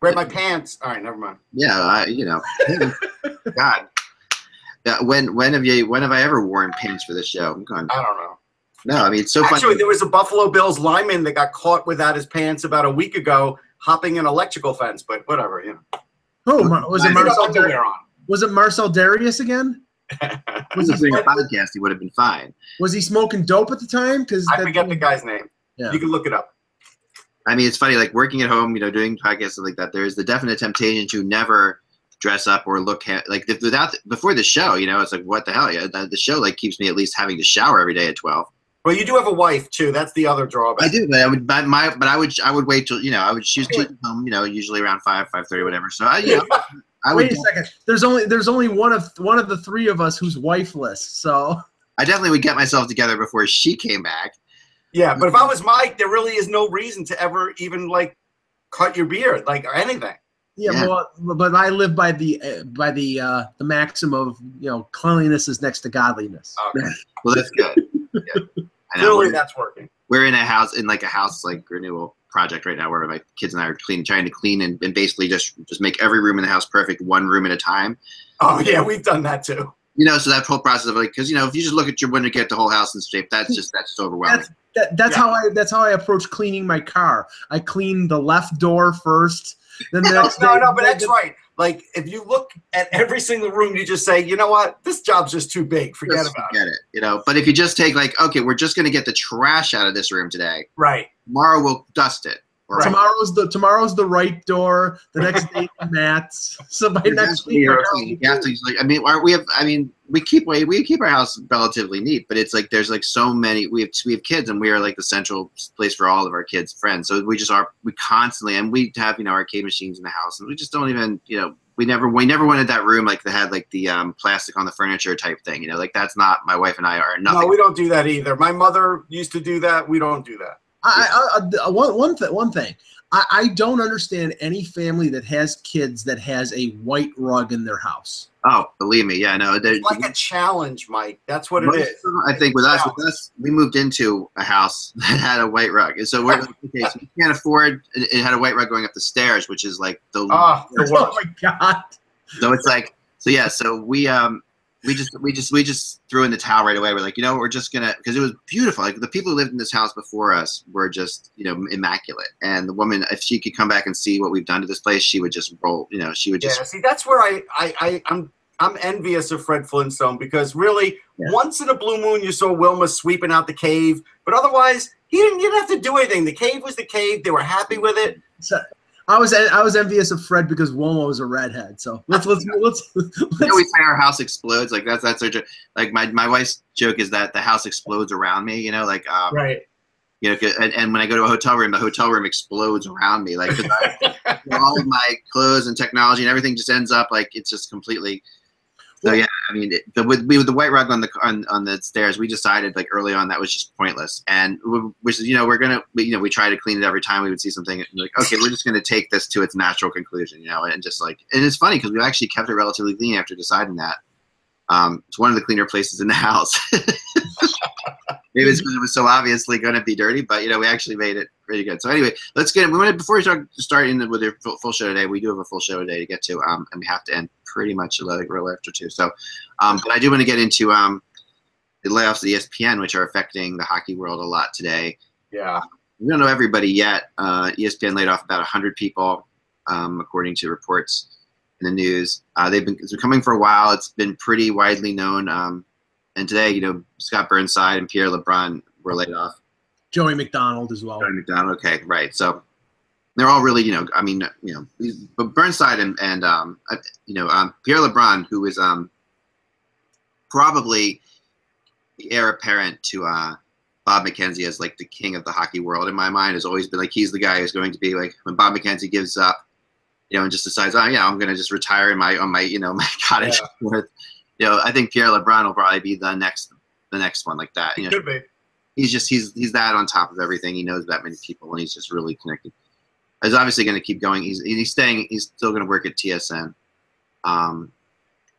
Wear my pants. All right, never mind. Yeah, I, you know, God. Yeah, when when have you when have I ever worn pants for the show? I'm going. I don't know. No, I mean it's so Actually, funny. there was a Buffalo Bills lineman that got caught without his pants about a week ago, hopping an electrical fence. But whatever, you know. Oh, Who Mar- was it? He had Marcel underwear Dar- on. was it Marcell Dareus again? was he doing a podcast? He would have been fine. Was he smoking dope at the time? Because I forget the guy's name. Yeah. You can look it up. I mean, it's funny, like working at home, you know, doing podcasts and like that. There's the definite temptation to never dress up or look ha- like if, without before the show. You know, it's like what the hell? Yeah, the, the show like keeps me at least having to shower every day at twelve. Well, you do have a wife too. That's the other drawback. I do, but I would, but my, but I would, I would wait till you know, I would choose to home, you know, usually around five, five thirty, whatever. So I, you know, I would, Wait a second. There's only there's only one of one of the three of us who's wifeless. So I definitely would get myself together before she came back. Yeah, but if I was Mike, there really is no reason to ever even like cut your beard, like or anything. yeah, Yeah. well, but I live by the uh, by the uh, the maxim of you know cleanliness is next to godliness. Okay. Well, that's good. Yeah. Clearly, We're, that's working. we're in a house, in like a house like renewal project right now, where my kids and I are clean, trying to clean and, and basically just just make every room in the house perfect, one room at a time. Oh yeah, we've done that too. You know, so that whole process of like, because you know, if you just look at your window, get the whole house in shape, that's just that's just overwhelming. That's that, that's Yeah. how I that's how I approach cleaning my car. I clean the left door first, then the No, next no, day- no, but that's right. Like if you look at every single room, you just say, you know what, this job's just too big. Forget Just about it. forget it. You know, but if you just take like, okay, we're just gonna get the trash out of this room today. Right. Tomorrow we'll dust it. Or Right. Tomorrow's the tomorrow's the right door. The next day the mats. So by next week, you're my house clean. will You have to like, I mean, are we have. I mean, we keep we we keep our house relatively neat, but it's like there's like so many. We have we have kids, and we are like the central place for all of our kids' friends. So we just are we constantly, and we have you know arcade machines in the house, and we just don't even you know. We never, we never wanted that room like that had like the um, plastic on the furniture type thing. You know, like that's not my wife and I are nothing. No, we don't do that either. My mother used to do that. We don't do that. I, I, I, one one th- one thing. I, I don't understand any family that has kids that has a white rug in their house. oh, believe me, yeah, no. there- It's like a challenge, Mike. That's what it Most is. of them, I think with us, with us, we moved into a house that had a white rug, and so we're okay, so we can't afford. It it had a white rug going up the stairs, which is like the. The Oh my god! so it's like, so yeah, so we um, we just we just we just threw in the towel right away. We're like, you know, we're just gonna because it was beautiful. Like the people who lived in this house before us were just you know immaculate, and the woman, if she could come back and see what we've done to this place, she would just roll. You know, she would just Yeah, see, that's where I, I, I, I'm, I'm envious of Fred Flintstone because really, Yeah. once in a blue moon, you saw Wilma sweeping out the cave, but otherwise, he didn't, you didn't have to do anything. The cave was the cave. They were happy with it. So, I was I was envious of Fred because Wilma was a redhead. So let's let's let's, You know, let's we say our house explodes. Like that's that's our jo- like my my wife's joke is that the house explodes around me. You know, like um, Right. you know, 'cause- and, and when I go to a hotel room, the hotel room explodes around me. Like 'cause I, all of my clothes and technology and everything just ends up like it's just completely. So yeah, I mean, it, the, with, with the white rug on the on, on the stairs, we decided like early on that was just pointless, and we- which is you know we're gonna we, you know we try to clean it every time we would see something and like okay we're just gonna take this to its natural conclusion, you know, and just like and it's funny because we actually kept it relatively clean after deciding that. Um, it's one of the cleaner places in the house. Maybe it's because it was so obviously going to be dirty, but you know we actually made it pretty good. So anyway, let's get. We want to before we start start in with your full, full show today. We do have a full show today to get to, um, and we have to end pretty much like real after two. So, um, but I do want to get into um, the layoffs of the ESPN, which are affecting the hockey world a lot today. Yeah. We don't know everybody yet. Uh, ESPN laid off about 100 people, um, according to reports in the news. Uh, they've been it's been coming for a while. It's been pretty widely known. Um, and today, you know, Scott Burnside and Pierre LeBrun were laid off. Joey McDonald as well. Johnny McDonald. Okay, right. So they're all really, you know, I mean, you know, but Burnside and and um, you know, um, Pierre LeBrun, who is um, probably the heir apparent to uh, Bob McKenzie as like the king of the hockey world in my mind has always been like he's the guy who's going to be like when Bob McKenzie gives up, you know, and just decides, oh yeah, I'm gonna just retire in my on my you know my cottage Yeah. with, you know, I think Pierre LeBrun will probably be the next the next one like that. You know, Could be. he's just he's he's that on top of everything. He knows that many people, and he's just really connected. He's obviously going to keep going. He's he's staying. He's still going to work at TSN, um,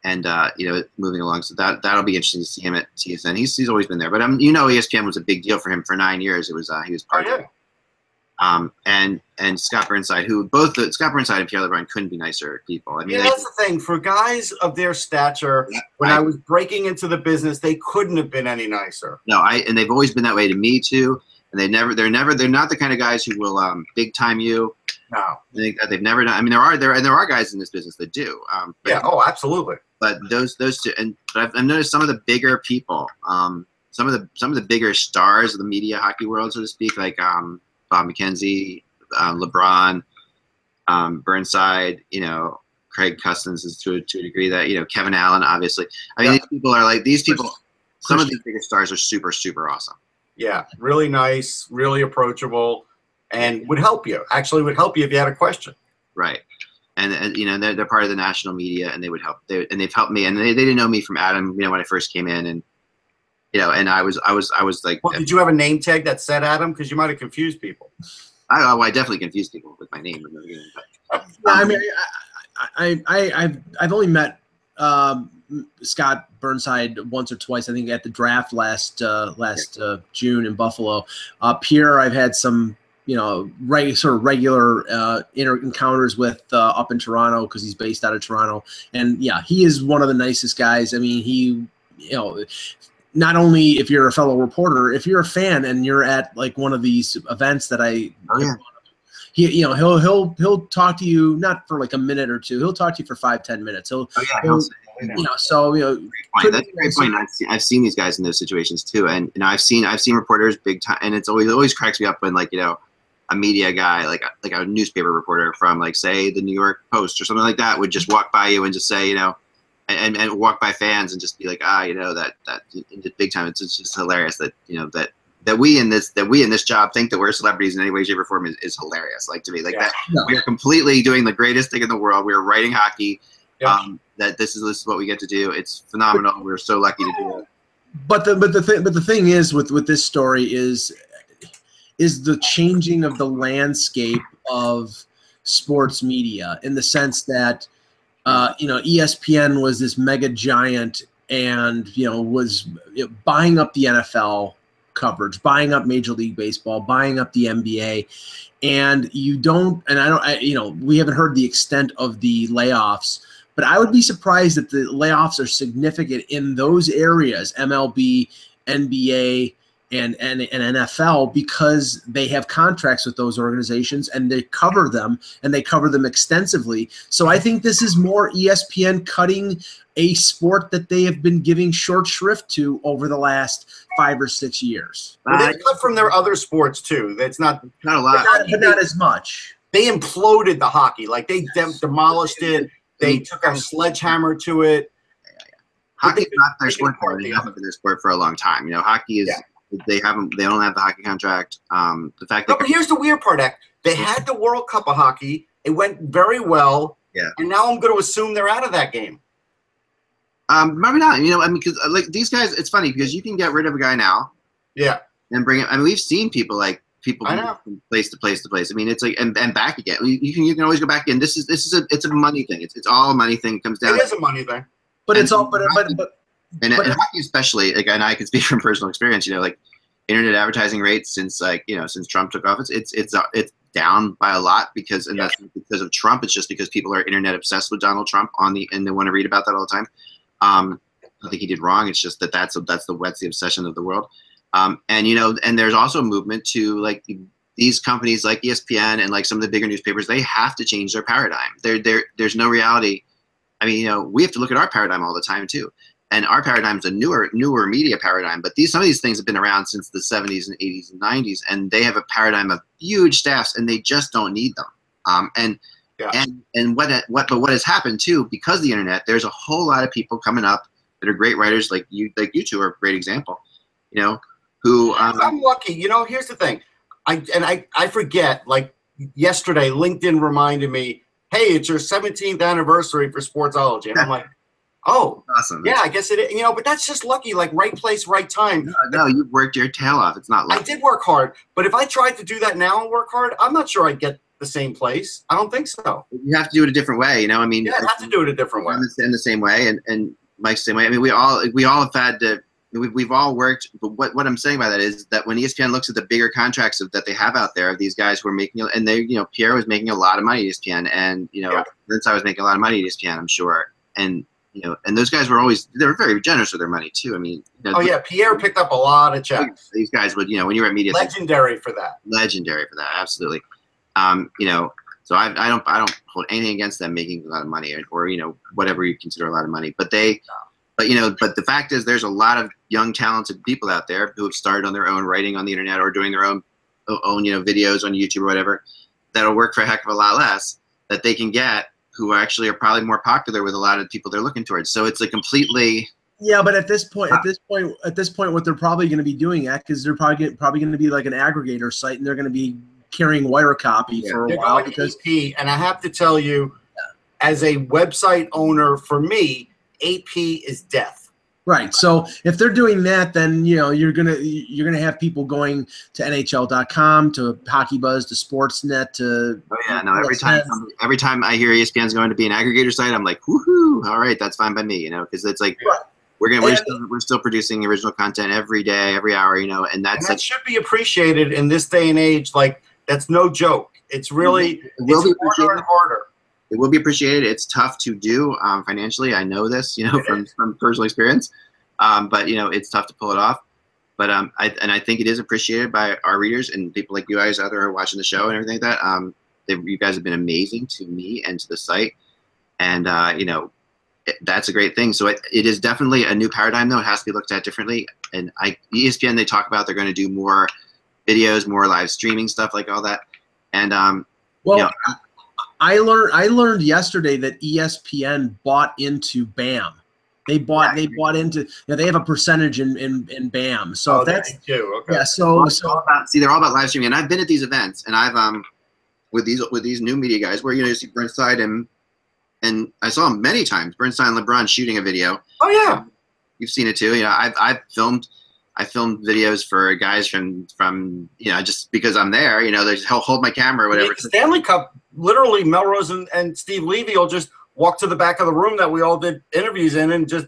and uh, you know moving along. So that that'll be interesting to see him at TSN. He's he's always been there, but um, you know ESPN was a big deal for him for nine years. It was uh, he was Oh, part of yeah. it. Um, and and Scott Burnside, who both the, Scott Burnside and Pierre LeBrun couldn't be nicer people. I mean, Yeah, that's the thing. For guys of their stature, when I- I was breaking into the business, they couldn't have been any nicer. No, I and they've always been that way to me too. And they never, they're never, they're not the kind of guys who will um, big time you. No. They, they've never done. I mean, there are there and there are guys in this business that do. Um, but, Yeah. Oh, absolutely. but those those two, and but I've, I've noticed some of the bigger people, um, some of the some of the bigger stars of the media hockey world, so to speak, like um, Bob McKenzie, um, LeBrun, um, Burnside, you know, Craig Custance is to a, to a degree that you know Kevin Allen, obviously. I mean, Yeah. these people are like these people. Some of these biggest stars are super super awesome. Yeah. Really nice. Really approachable, and would help you. Actually, would help you if you had a question. Right. And, and you know they're, they're part of the national media and they would help they, and they've helped me and they, they didn't know me from Adam you know when I first came in and you know and I was I was I was like Well, did you have a name tag that said Adam? Because you might have confused people. I, oh, I definitely confused people with my name Yeah, I mean, I, I, I, I've, I've only met um, Scott Burnside once or twice. I think at the draft last uh, last uh, June in Buffalo. Uh, Pierre, I've had some, you know, reg- sort of regular uh, inter- encounters with uh, up in Toronto because he's based out of Toronto. And yeah, he is one of the nicest guys. I mean, he, you know. Not only if you're a fellow reporter, if you're a fan and you're at like one of these events that I Oh, yeah. he you know he'll he'll he'll talk to you not for like a minute or two he'll talk to you for five ten minutes he'll oh yeah I'll you know so you know great. That's a great point. I've seen, I've seen these guys in those situations too, and you know, I've seen I've seen reporters big time, and it's always it always cracks me up when like you know a media guy like like a newspaper reporter from like say the New York Post or something like that would just walk by you and just say you know. And, and walk by fans and just be like ah you know that that in the big time it's, it's just hilarious that you know that that we in this that we in this job think that we're celebrities in any way shape or form is, is hilarious like to me like Yeah. that No. we are completely doing the greatest thing in the world we are writing hockey Yeah. um, that this is this is what we get to do. It's phenomenal. We're so lucky to do it. but the but the thing but the thing is with with this story is is the changing of the landscape of sports media in the sense that uh, you know ESPN was this mega giant and you know was buying up the NFL coverage, buying up Major League Baseball, buying up the NBA, and you don't and I don't I, you know we haven't heard the extent of the layoffs. But I would be surprised that the layoffs are significant in those areas, MLB, NBA, and, and, and NFL, because they have contracts with those organizations and they cover them and they cover them extensively. So I think this is more ESPN cutting a sport that they have been giving short shrift to over the last five or six years. Well, they cut from their other sports too. That's not. not a lot. not, but not as much. They imploded the hockey. Like they dem- demolished it. They mm-hmm. took a sledgehammer to it. Hockey's not their sport. can though. They haven't been their sport for a long time. You know, hockey is they haven't they don't have the hockey contract. Um, the fact No, but here's the weird part. Ek. They had the World Cup of hockey. It went very well. Yeah. And now I'm going to assume they're out of that game. um, maybe not. You know, I mean, because like these guys, it's funny because you can get rid of a guy now Yeah. and bring him. I mean, we've seen people like people I know. from place to place to place. I mean, it's like and, and back again. You, can you can always go back again. This is this is a it's a money thing. It's it's all a money thing. It comes down. It is a money thing. But it's all but but, but and, But- and hockey especially like and i can speak from personal experience you know like internet advertising rates since like you know since trump took office it's it's uh, it's down by a lot because and Yeah. that's because of trump it's just because people are internet obsessed with donald trump on the and they want to read about that all the time. Um i think he did wrong it's just that that's that's the that's the obsession of the world. Um and you know and there's also a movement to like these companies like espn and like some of the bigger newspapers they have to change their paradigm. There there there's no reality. I mean you know we have to look at our paradigm all the time too and our paradigm is a newer newer media paradigm but these some of these things have been around since the 70s and 80s and 90s and they have a paradigm of huge staffs and they just don't need them um, and Yeah. and and what what but what has happened too because of the internet there's a whole lot of people coming up that are great writers like you like you two are a great example you know who um, I'm lucky. You know, here's the thing. I and I I forget. Like yesterday, LinkedIn reminded me, "Hey, it's your 17th anniversary for Sportsology," and I'm like, "Oh, awesome. yeah, I guess it. You know, but that's just lucky. Like right place, right time. No, no, you've worked your tail off. It's not I did work hard, but if I tried to do that now and work hard, I'm not sure I'd get the same place. I don't think so. you have to do it a different way. You know, I mean, Yeah, I'd have to do it a different way. in the, same way, and and Mike's the same way. I mean, we all we all have had to. We've, we've all worked, but what, what I'm saying by that is that when ESPN looks at the bigger contracts that they have out there of these guys who are making, and they, you know, Pierre was making a lot of money at ESPN, and you know, Yeah. Vince I was making a lot of money at ESPN, I'm sure, and you know, and those guys were always they were very generous with their money too. I mean, you know, Oh yeah, Pierre picked up a lot of checks. these guys would, you know, when you were at media, Legendary for that. legendary for that. Absolutely. Um, you know, so I, I don't I don't hold anything against them making a lot of money or, or you know whatever you consider a lot of money. But they, but you know, but the fact is, there's a lot of young talented people out there who have started on their own, writing on the internet or doing their own own you know videos on YouTube or whatever that'll work for a heck of a lot less that they can get who actually are probably more popular with a lot of people they're looking towards. So it's a completely Yeah, but at this point, at this point, at this point, what they're probably going to be doing, at, because they're probably get, probably going to be like an aggregator site, and they're going to be carrying wire copy Yeah. for a They're while going because AP, and I have to tell you, as a website owner, for me, AP is death. Right. So if they're doing that, then you know you're gonna you're gonna have people going to NHL.com, to Hockey Buzz, to Sportsnet, to Oh yeah, no. Every time, yes. every time I hear ESPN's going to be an aggregator site, I'm like, woohoo! All right, that's fine by me, you know, because it's like Right. we're gonna we're And- still, we're still producing original content every day, every hour, you know, and And that like should be appreciated in this day and age. Like, that's no joke. It's really, it will it's be harder and harder. It will be appreciated. It's tough to do um, financially. I know this, you know, from from personal experience. Um, but you know, it's tough to pull it off. But um, I and I think it is appreciated by our readers and people like you guys out there watching the show and everything like that. Um, they, you guys have been amazing to me and to the site, and uh, you know, it, that's a great thing. So it, it is definitely a new paradigm, though. It has to be looked at differently. And I, ESPN, they talk about they're going to do more videos, more live streaming stuff, like all that. And um, well. Yeah. I learned I learned yesterday that ESPN bought into BAM. They bought they bought into you know, they have a percentage in in, in BAM. So Oh, that's they do. Okay. yeah. So Well, it's all so about, see, they're all about live streaming, and I've been at these events, and I've um with these with these new media guys, where you know you see Burnside and and I saw him many times, Burnside and LeBrun shooting a video. Oh yeah. You've seen it too. You know, I've I've filmed. I filmed videos for guys from from you know just because I'm there. You know, they just hold hold my camera or whatever. The Stanley Cup, literally, Melrose and, and Steve Levy will just walk to the back of the room that we all did interviews in and just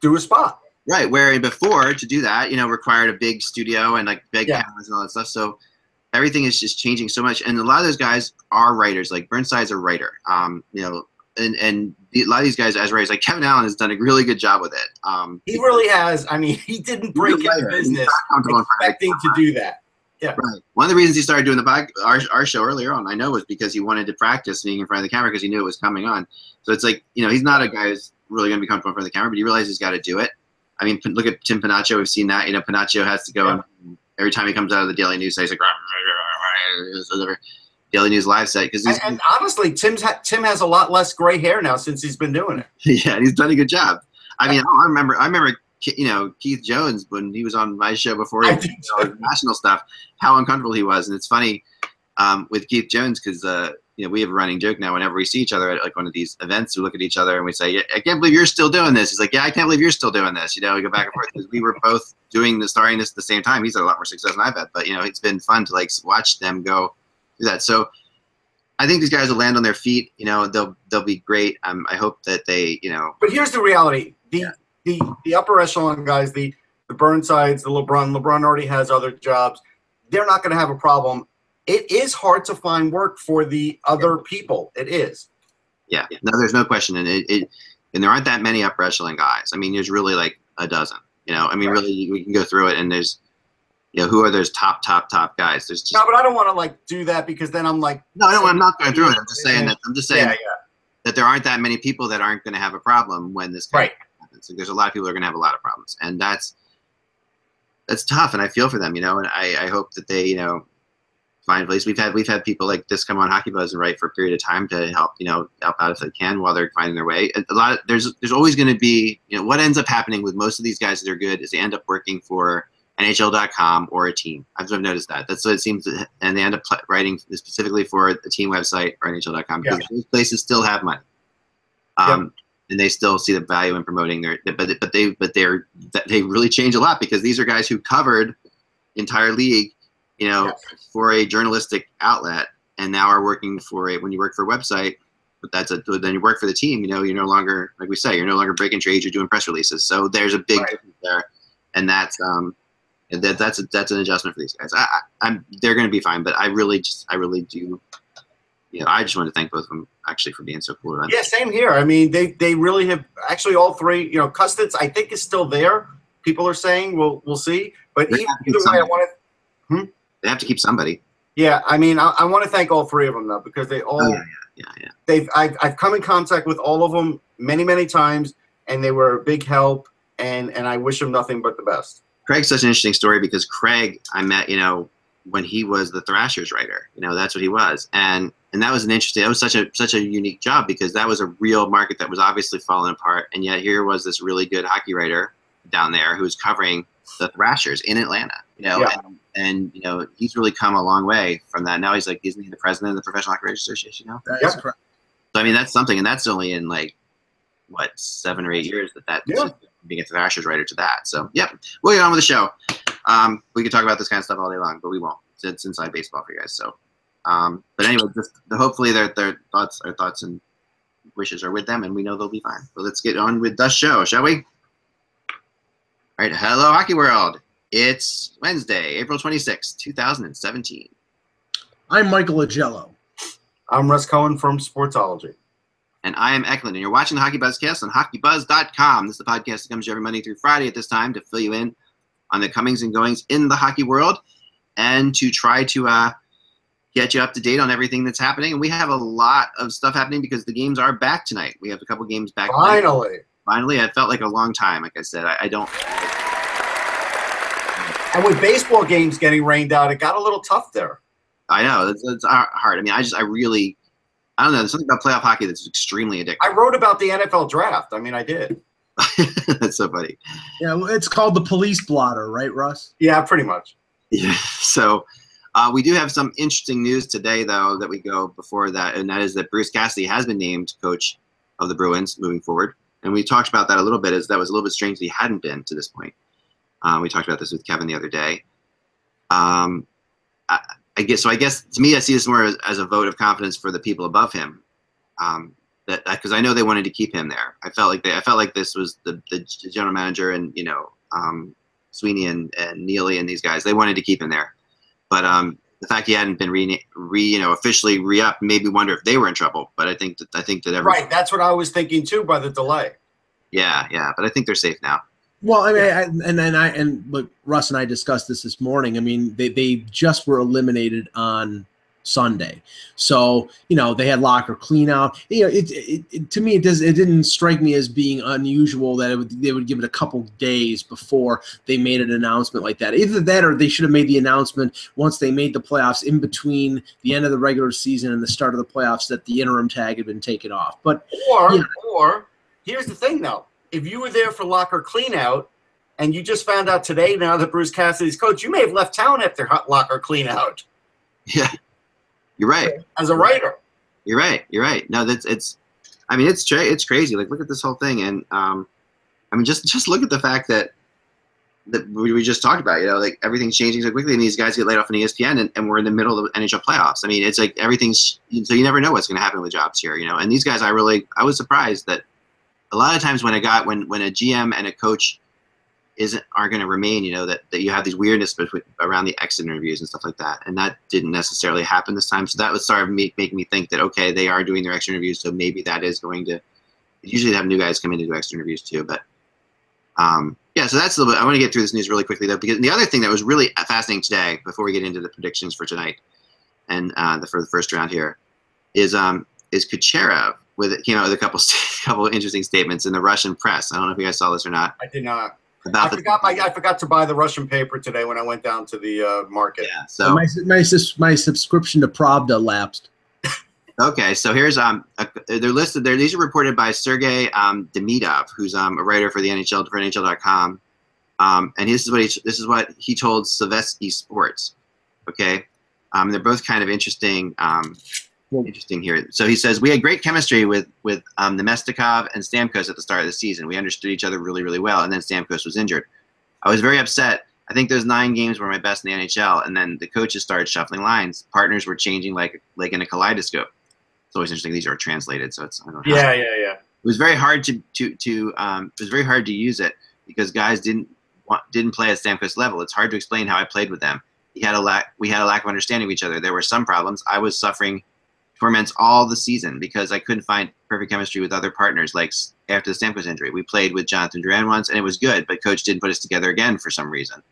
do a spot. Right. Where before to do that, you know, required a big studio and like big Yeah. cameras and all that stuff. So everything is just changing so much. And a lot of those guys are writers. Like Burnside's a writer. Um, you know, and and a lot of these guys as writers, like Kevin Allen has done a really good job with it. Um, He really has. I mean, he didn't break into business not comfortable in front of the expecting to do that. Right. One of the reasons he started doing the pod, our, our show earlier on, I know, was because he wanted to practice being in front of the camera because he knew it was coming on. So it's like, you know, he's not a guy who's really going to be comfortable in front of the camera, but he realizes he's got to do it. I mean, look at Tim Panaccio. We've seen that. You know, Panaccio has to go Yeah. and every time he comes out of the Daily News, he's like, whatever, Daily News live set because he's And, and honestly, Tim's ha- Tim has a lot less gray hair now since he's been doing it. yeah, he's done a good job. I mean, I remember, I remember, you know, Keith Jones when he was on my show before he was do you know, national stuff, how uncomfortable he was, and it's funny um, with Keith Jones because uh, you know we have a running joke now. Whenever we see each other at like one of these events, we look at each other and we say, "I can't believe you're still doing this." He's like, "Yeah, I can't believe you're still doing this." You know, we go back and forth because we were both doing the starring this at the same time. He's had a lot more success than I've had, but you know, it's been fun to like watch them go do that. So. I think these guys will land on their feet. You know, they'll they'll be great. Um, I hope that they, you know, But here's the reality: the the the upper echelon guys, the the Burnsides, the LeBrun. LeBrun already has other jobs. They're not going to have a problem. It is hard to find work for the other people. It is. Yeah, no, there's no question, and it, it and there aren't that many upper echelon guys. I mean, there's really like a dozen. You know, I mean, Right. really, we can go through it, and there's, you know, who are those top, top, top guys? There's just No, but I don't want to like do that because then I'm like, no, no, I'm not going through it. I'm just saying that I'm just saying yeah, yeah, that there aren't that many people that aren't going to have a problem when this right. Happens. Like, there's a lot of people that are going to have a lot of problems, and that's that's tough. And I feel for them, you know, and I, I hope that they, you know, find a place. We've had we've had people like this come on Hockey Buzz and write for a period of time to help, you know, help out if they can while they're finding their way. A lot of, there's there's always going to be, you know, what ends up happening with most of these guys that are good is they end up working for NHL.com or a team. I've, I've noticed that. That's what it seems, to, and they end up writing specifically for a team website or NHL.com because Yeah. those places still have money, um, and they still see the value in promoting their. But but they but they're that they really change a lot because these are guys who covered entire league, you know, Yes. for a journalistic outlet, and now are working for a when you work for a website. But that's a then you work for the team. You know, you're no longer like we say, you're no longer breaking trades. You're doing press releases. So there's a big Right. difference there, and that's um, that that's a, that's an adjustment for these guys. I, I, I'm they're going to be fine, but I really just I really do. Know, I just want to thank both of them actually for being so cool. Yeah, same here. I mean, they they really have actually all three. You know, Custance I think is still there. People are saying we'll we'll see, but They either, have to keep either way, I somebody. want to. Hmm? They have to keep somebody. Yeah, I mean, I, I want to thank all three of them though because they all Oh yeah, yeah, yeah, yeah. they've I've, I've come in contact with all of them many many times, and they were a big help. And and I wish them nothing but the best. Craig's such an interesting story because Craig I met, you know, when he was the Thrashers writer. You know, that's what he was, and and that was an interesting. That was such a such a unique job because that was a real market that was obviously falling apart, and yet here was this really good hockey writer down there who was covering the Thrashers in Atlanta. You know, Yeah. and, and you know he's really come a long way from that. Now he's like, isn't he the president of the Professional Hockey Writers Association? now? That is Yeah. correct. So I mean, that's something, and that's only in like what seven or eight years that that Yeah. being a Thrashers writer to that. So yep, we'll get on with the show. Um, we could talk about this kind of stuff all day long, but we won't. It's, it's inside baseball for you guys. So, um, but anyway, just hopefully their their thoughts, our thoughts and wishes are with them, and we know they'll be fine. So let's get on with the show, shall we? All right, hello, hockey world. It's Wednesday, April 26, 2017. I'm Michael Agello. I'm Russ Cohen from Sportsology. And I am Eklund, and you're watching the Hockey Buzzcast on HockeyBuzz.com. This is the podcast that comes to you every Monday through Friday at this time to fill you in on the comings and goings in the hockey world and to try to uh, get you up to date on everything that's happening. And we have a lot of stuff happening because the games are back tonight. We have a couple games back. tonight. Finally, Finally, it felt like a long time. Like I said, I, I don't. and with baseball games getting rained out, it got a little tough there. I know it's, it's hard. I mean, I just, I really, I don't know. There's something about playoff hockey that's extremely addictive. I wrote about the NFL draft. I mean, I did. that's so funny. Yeah, it's called the police blotter, right, Russ? Yeah, pretty much. Yeah. So uh, we do have some interesting news today, though, that we go before that, and that is that Bruce Cassidy has been named coach of the Bruins moving forward. And we talked about that a little bit, as that was a little bit strange that he hadn't been to this point. Um, we talked about this with Kevin the other day. Um, I, I guess so. I guess to me, I see this more as, as a vote of confidence for the people above him. Um, that because I know they wanted to keep him there. I felt like they, I felt like this was the, the general manager and you know um, Sweeney and, and Neely and these guys. They wanted to keep him there, but um, the fact he hadn't been re, re you know officially re up made me wonder if they were in trouble. But I think that I think that every Right. That's what I was thinking too by the delay. yeah yeah. But I think they're safe now. Well, I mean, I, and then I and look, Russ and I discussed this this morning. I mean, they they just were eliminated on Sunday, so you know they had locker clean out. You know, it, it, it to me it does it didn't strike me as being unusual that it would, they would give it a couple days before they made an announcement like that. Either that or they should have made the announcement once they made the playoffs in between the end of the regular season and the start of the playoffs that the interim tag had been taken off. But Or, Yeah. or here's the thing though: if you were there for locker cleanout and you just found out today now that Bruce Cassidy's coach, you may have left town after hot locker cleanout Yeah, you're right. as a writer. You're right. You're right. No, that's it's. I mean, it's tra- it's crazy. Like, look at this whole thing, and um, I mean, just just look at the fact that that we, we just talked about. You know, like everything's changing so quickly, and these guys get laid off on E ESPN, and, and we're in the middle of the NHL playoffs. I mean, it's like everything's so you never know what's going to happen with jobs here. You know, and these guys, I really, I was surprised that a lot of times when I got when when a GM and a coach isn't are going to remain, you know, that, that you have these weirdness between, around the exit interviews and stuff like that, and that didn't necessarily happen this time. So that was sort of make, making me think that okay, they are doing their exit interviews, so maybe that is going to. Usually, they have new guys come in to do extra interviews too, but um, yeah. So that's a little bit. I want to get through this news really quickly though, because the other thing that was really fascinating today, before we get into the predictions for tonight and uh, the for the first round here, is um is Kucherov with it came out with a couple couple interesting statements in the Russian press. I don't know if you guys saw this or not I did not. I the forgot my. I forgot to buy the Russian paper today when I went down to the uh, market. yeah. So my, my sus- my subscription to Pravda lapsed. Okay, so here's um a, they're listed there. These are reported by Sergey um, Demidov, who's um a writer for the NHL for NHL.com. Um, and this is what he this is what he told Sovetsky Sports. Okay, um, they're both kind of interesting. Um, interesting here. So he says we had great chemistry with with um, Namestnikov and Stamkos at the start of the season. We understood each other really really well, and then Stamkos was injured. I was very upset. I think those nine games were my best in the NHL, and then the coaches started shuffling lines. Partners were changing like like in a kaleidoscope. It's always interesting. These are translated, so it's I don't know. Yeah, yeah, yeah. It was very hard to to to um, it was very hard to use it because guys didn't want, didn't play at Stamkos level. It's hard to explain how I played with them. He had a lack we had a lack of understanding of each other. There were some problems. I was suffering torments all the season because I couldn't find perfect chemistry with other partners. Like after the Stamkos injury, we played with Jonathan Drouin once, and it was good, but coach didn't put us together again for some reason.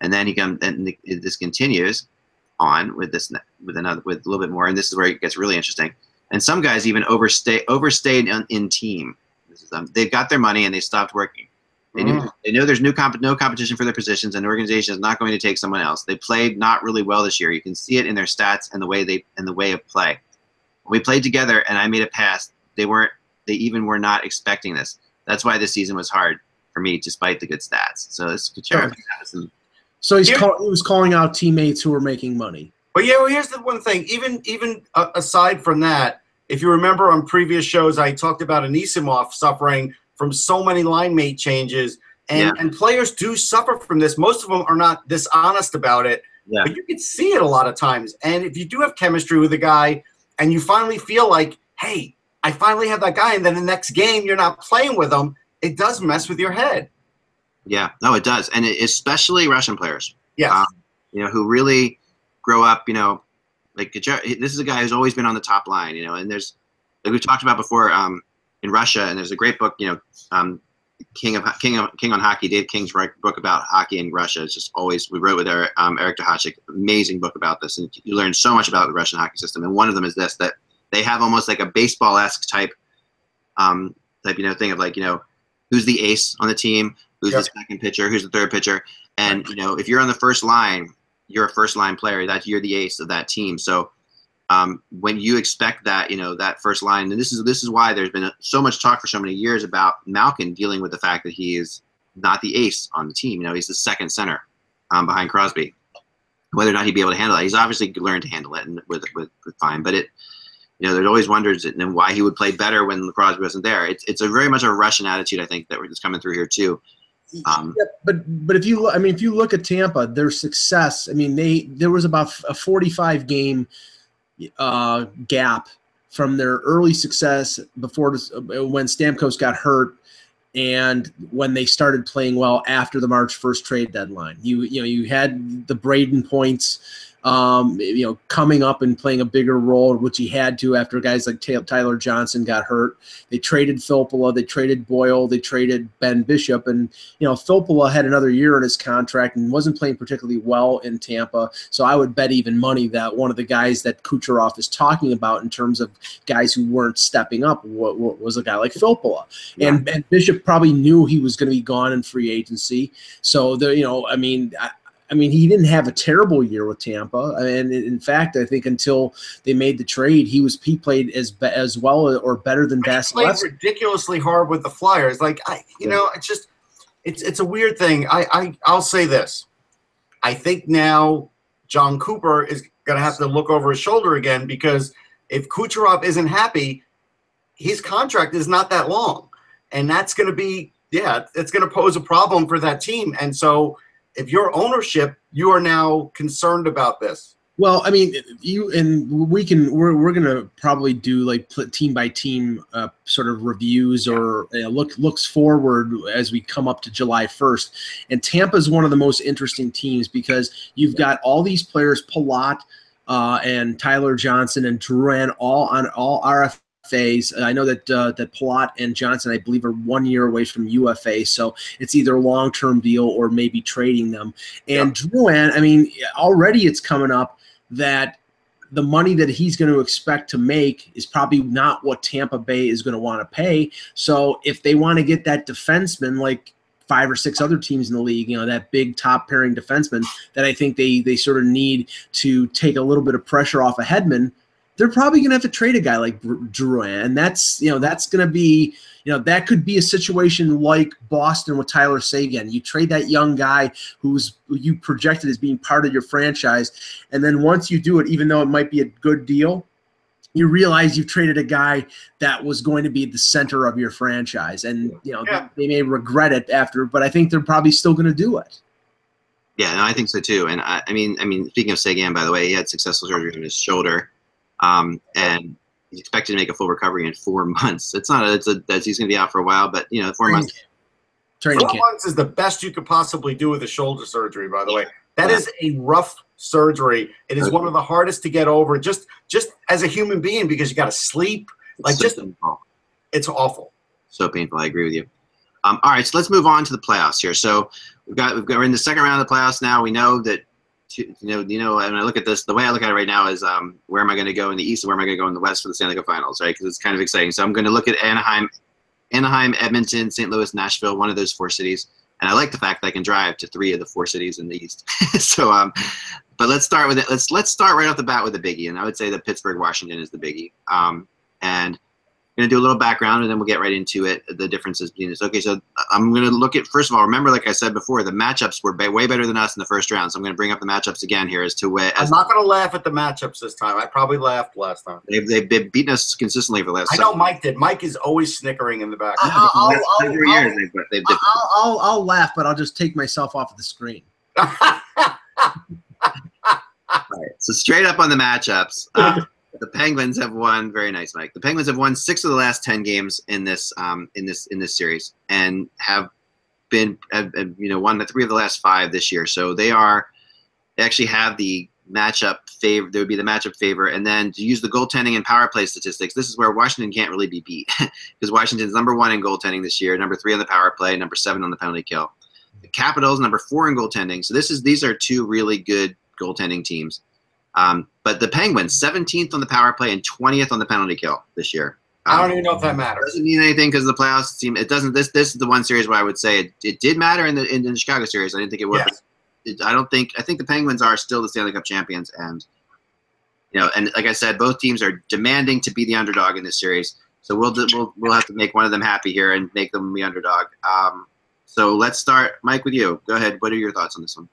And then he comes, and this continues on with this with another with a little bit more, and this is where it gets really interesting. And some guys even overstay overstayed in, in team. Is, um, they've got their money and they stopped working. They, knew, mm. they know there's new comp- no competition for their positions, and the organization is not going to take someone else. They played not really well this year. You can see it in their stats and the way they and the way of play. When we played together, and I made a pass. They weren't. They even were not expecting this. That's why this season was hard for me, despite the good stats. So this Kucherov sure. So he's call, he was calling out teammates who were making money. But yeah, well, here's the one thing. Even even uh, aside from that, if you remember on previous shows, I talked about Anisimov suffering from so many line mate changes, and yeah. and players do suffer from this. Most of them are not dishonest about it, yeah. but you can see it a lot of times. And if you do have chemistry with a guy, and you finally feel like, hey, I finally have that guy, and then the next game you're not playing with them, it does mess with your head. Yeah, no, it does, and it, especially Russian players. Yeah, um, you know, who really grow up. You know, like this is a guy who's always been on the top line. You know, and there's like we talked about before um, in Russia, and there's a great book. You know, um, King of King of King on Hockey. Dave King's book about hockey in Russia. It's just always we wrote with Eric, um, Eric Duhatschek. Amazing book about this, and you learn so much about the Russian hockey system. And one of them is this that they have almost like a baseball esque type um, type you know thing of like you know who's the ace on the team who's yep. the second pitcher, who's the third pitcher, and you know if you're on the first line, you're a first line player. That you're the ace of that team. So um, when you expect that, you know that first line, and this is this is why there's been so much talk for so many years about Malkin dealing with the fact that he is not the ace on the team. You know he's the second center um, behind Crosby. Whether or not he'd be able to handle it, he's obviously learned to handle it and with, with, with fine. But it you know, there's always wonders and why he would play better when Crosby wasn't there. It's it's a very much a Russian attitude, I think, that we're just coming through here too. Um, yeah, but but if you I mean if you look at Tampa, their success. I mean they there was about a 45 game uh, gap from their early success before when Stamkos got hurt and when they started playing well after the March 1st trade deadline. You you know you had the Brayden Points um, you know, coming up and playing a bigger role, which he had to after guys like Tyler Johnson got hurt. They traded Filppula, they traded Boyle, they traded Ben Bishop, and you know, Filppula had another year in his contract and wasn't playing particularly well in Tampa. So I would bet even money that one of the guys that Kucherov is talking about in terms of guys who weren't stepping up was a guy like Filppula, yeah. and, and Bishop probably knew he was going to be gone in free agency. So the you know, I mean. I, I mean, he didn't have a terrible year with Tampa, and in fact, I think until they made the trade, he was he played as as well or better than Vasilevskiy. Played ridiculously hard with the Flyers. Like I, you yeah. know, it's just it's it's a weird thing. I, I I'll say this. I think now Jon Cooper is going to have to look over his shoulder again because if Kucherov isn't happy, his contract is not that long, and that's going to be yeah, it's going to pose a problem for that team, and so if your ownership, you are now concerned about this. Well, I mean, you and we can. We're we're gonna probably do like team by team uh, sort of reviews or uh, look looks forward as we come up to July first. And Tampa is one of the most interesting teams because you've got all these players, Palat uh, and Tyler Johnson and Drouin, all on all RF phase. I know that uh, that Palat and Johnson, I believe, are one year away from UFA, so it's either a long term deal or maybe trading them. And yep. Drouin, I mean, already it's coming up that the money that he's going to expect to make is probably not what Tampa Bay is going to want to pay. So if they want to get that defenseman, like five or six other teams in the league, you know, that big top pairing defenseman that I think they they sort of need to take a little bit of pressure off of Hedman they're probably going to have to trade a guy like Drouin, and that's you know that's going to be you know that could be a situation like Boston with Tyler Seguin. You trade that young guy who's who you projected as being part of your franchise, and then once you do it, even though it might be a good deal, you realize you've traded a guy that was going to be the center of your franchise, and you know Yeah. they, they may regret it after, but I think they're probably still going to do it. Yeah, no, I think so too. And I, I mean, I mean, speaking of Seguin, by the way, he had successful surgery on his shoulder, um, and he's expected to make a full recovery in four months. It's not. A, it's a. That's, he's going to be out for a while, but you know, four Training months. camp. Training Four camp. months is the best you could possibly do with a shoulder surgery. By the way, that is a rough surgery. It is one of the hardest to get over. Just just as a human being, because you got to sleep. Like It's just painful. it's awful. so painful. I agree with you. Um, all right, so let's move on to the playoffs here. So we've got we've got we're in the second round of the playoffs now. We know that you know you know when I look at this, the way I look at it right now is um, where am I going to go in the East and where am I going to go in the West for the Stanley Cup Finals, right? Because it's kind of exciting. So I'm going to look at Anaheim, Anaheim, Edmonton, St. Louis, Nashville, one of those four cities. And I like the fact that I can drive to three of the four cities in the East. so, um, but let's start with it. Let's let's start right off the bat with the biggie, and I would say that Pittsburgh, Washington is the biggie. Um, and I'm gonna do a little background, and then we'll get right into it. The differences between this. Okay, so I'm gonna look at first of all. Remember, like I said before, the matchups were ba- way better than us in the first round. So I'm gonna bring up the matchups again here as to where I'm not going to laugh at the matchups this time. I probably laughed last time. they've, they've been beating us consistently for the last. I know Mike did. Mike is always snickering in the back. Uh, Yeah, but the I'll- I'll- several I'll- they've, they've I- I'll, I'll I'll laugh, but I'll just take myself off of the screen. Right. So straight up on the matchups, uh, the Penguins have won. Very nice, Mike. The Penguins have won six of the last ten games in this um, in this in this series, and have been have, have, you know won the three of the last five this year. So they are they actually have the matchup favor. There would be the matchup favor, and then to use the goaltending and power play statistics, this is where Washington can't really be beat because Washington's number one in goaltending this year, number three on the power play, number seven on the penalty kill. The Capitals number four in goaltending. So this is these are two really good goaltending teams. Um, but the Penguins, 17th on the power play and 20th on the penalty kill this year. I Um, don't even know if that matters. doesn't mean anything because the playoffs team. It doesn't. This this is the one series where I would say it, it did matter in the in the Chicago series. I didn't think it would. Yes. It, I don't think. I think the Penguins are still the Stanley Cup champions, and you know, and like I said, both teams are demanding to be the underdog in this series. So we'll we'll we'll have to make one of them happy here and make them the underdog. Um, so let's start, Mike, with you. Go ahead. What are your thoughts on this one?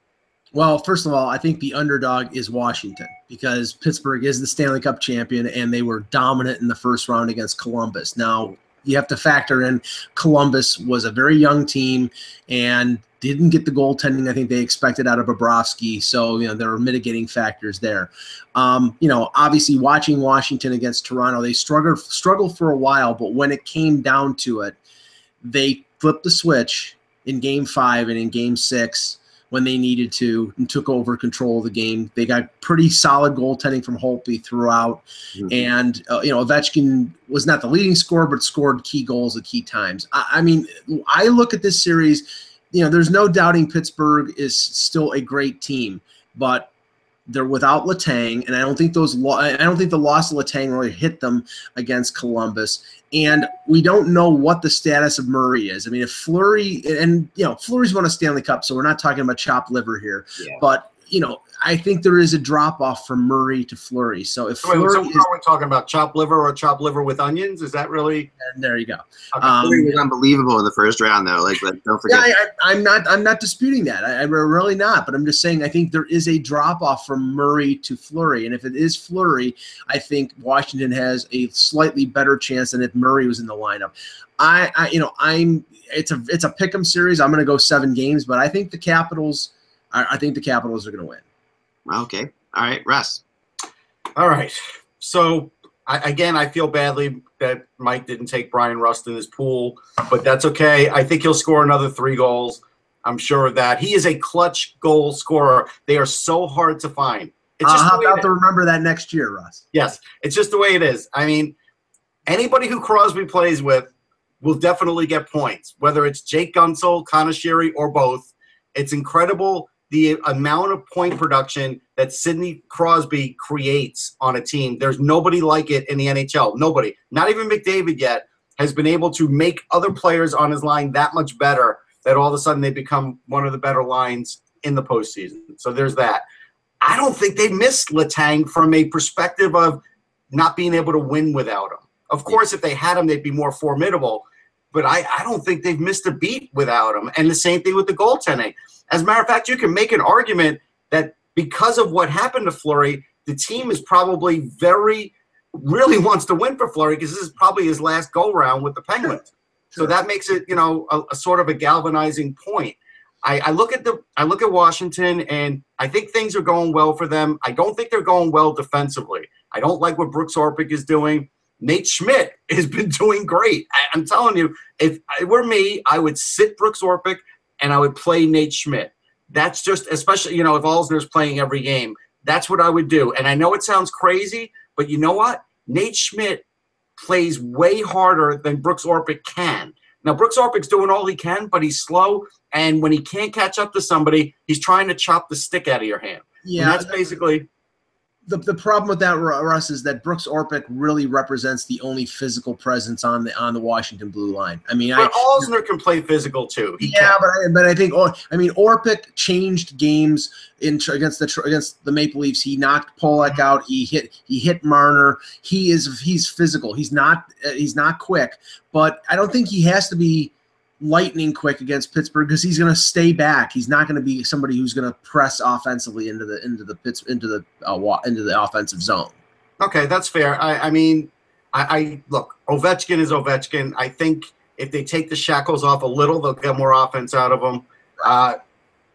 Well, first of all, I think the underdog is Washington because Pittsburgh is the Stanley Cup champion and they were dominant in the first round against Columbus. Now, you have to factor in Columbus was a very young team and didn't get the goaltending I think they expected out of Bobrovsky. So, you know, there were mitigating factors there. Um, you know, obviously watching Washington against Toronto, they struggled struggled for a while, but when it came down to it, they flipped the switch in game five and in game six when they needed to and took over control of the game. They got pretty solid goaltending from Holtby throughout. And, uh, you know, Ovechkin was not the leading scorer, but scored key goals at key times. I, I mean, I look at this series, you know, there's no doubting Pittsburgh is still a great team, but they're without Letang, and I don't think those. Lo- I don't think the loss of Letang really hit them against Columbus. And we don't know what the status of Murray is. I mean, if Fleury and you know Fleury's won a Stanley Cup, so we're not talking about chopped liver here. Yeah. But you know, I think there is a drop off from Murray to Fleury. So if Wait, so Fleury what is, are we talking about? Chopped liver or chopped liver with onions? Is that really? there you go. Okay. Um, Fleury was unbelievable in the first round, though. Like, like, don't Yeah, forget. I, I, I'm not. I'm not disputing that. I, I'm really not. But I'm just saying. I think there is a drop off from Murray to Fleury, and if it is Fleury, I think Washington has a slightly better chance than if Murray was in the lineup. I, I you know, I'm. It's a it's a pick'em series. I'm going to go seven games, but I think the Capitals. I, I think the Capitals are going to win. Okay. All right, Russ. All right. So I, again, I feel badly that Mike didn't take Bryan Rust in his pool, but that's okay. I think he'll score another three goals. I'm sure of that. He is a clutch goal scorer. They are so hard to find. It's just uh-huh, the how way about it to remember that next year, Russ? Yes, it's just the way it is. I mean, anybody who Crosby plays with will definitely get points, whether it's Jake Guentzel, Kanashiri, or both. It's incredible the amount of point production that Sidney Crosby creates on a team. There's nobody like it in the NHL. Nobody, not even McDavid yet, has been able to make other players on his line that much better that all of a sudden they become one of the better lines in the postseason. So there's that. I don't think they missed Letang from a perspective of not being able to win without him. Of course, if they had him, they'd be more formidable. But I, I don't think they've missed a beat without him. And the same thing with the goaltending. As a matter of fact, you can make an argument that because of what happened to Fleury, the team is probably very really wants to win for Fleury because this is probably his last go round with the Penguins. So that makes it, you know, a, a sort of a galvanizing point. I, I, look at the I look at Washington and I think things are going well for them. I don't think they're going well defensively. I don't like what Brooks Orpik is doing. Nate Schmidt has been doing great. I, am telling you, if it were me, I would sit Brooks Orpik and I would play Nate Schmidt. That's just, especially, you know, if Alzner's playing every game, that's what I would do. And I know it sounds crazy, but you know what? Nate Schmidt plays way harder than Brooks Orpik can. Now, Brooks Orpik's doing all he can, but he's slow. And when he can't catch up to somebody, he's trying to chop the stick out of your hand. Yeah. And that's basically the, the problem with that, Russ, is that Brooks Orpik really represents the only physical presence on the on the Washington blue line. I mean, but I, Alzner can play physical too. He yeah, can. but I, but I think I mean Orpik changed games in against the against the Maple Leafs. He knocked Polak out. He hit he hit Marner. He is he's physical. He's not uh, he's not quick, but I don't think he has to be lightning quick against Pittsburgh because he's going to stay back. He's not going to be somebody who's going to press offensively into the into the pits into the uh, into the offensive zone. Okay, that's fair. I, I mean, I, I, look. Ovechkin is Ovechkin. I think if they take the shackles off a little, they'll get more offense out of him. Uh,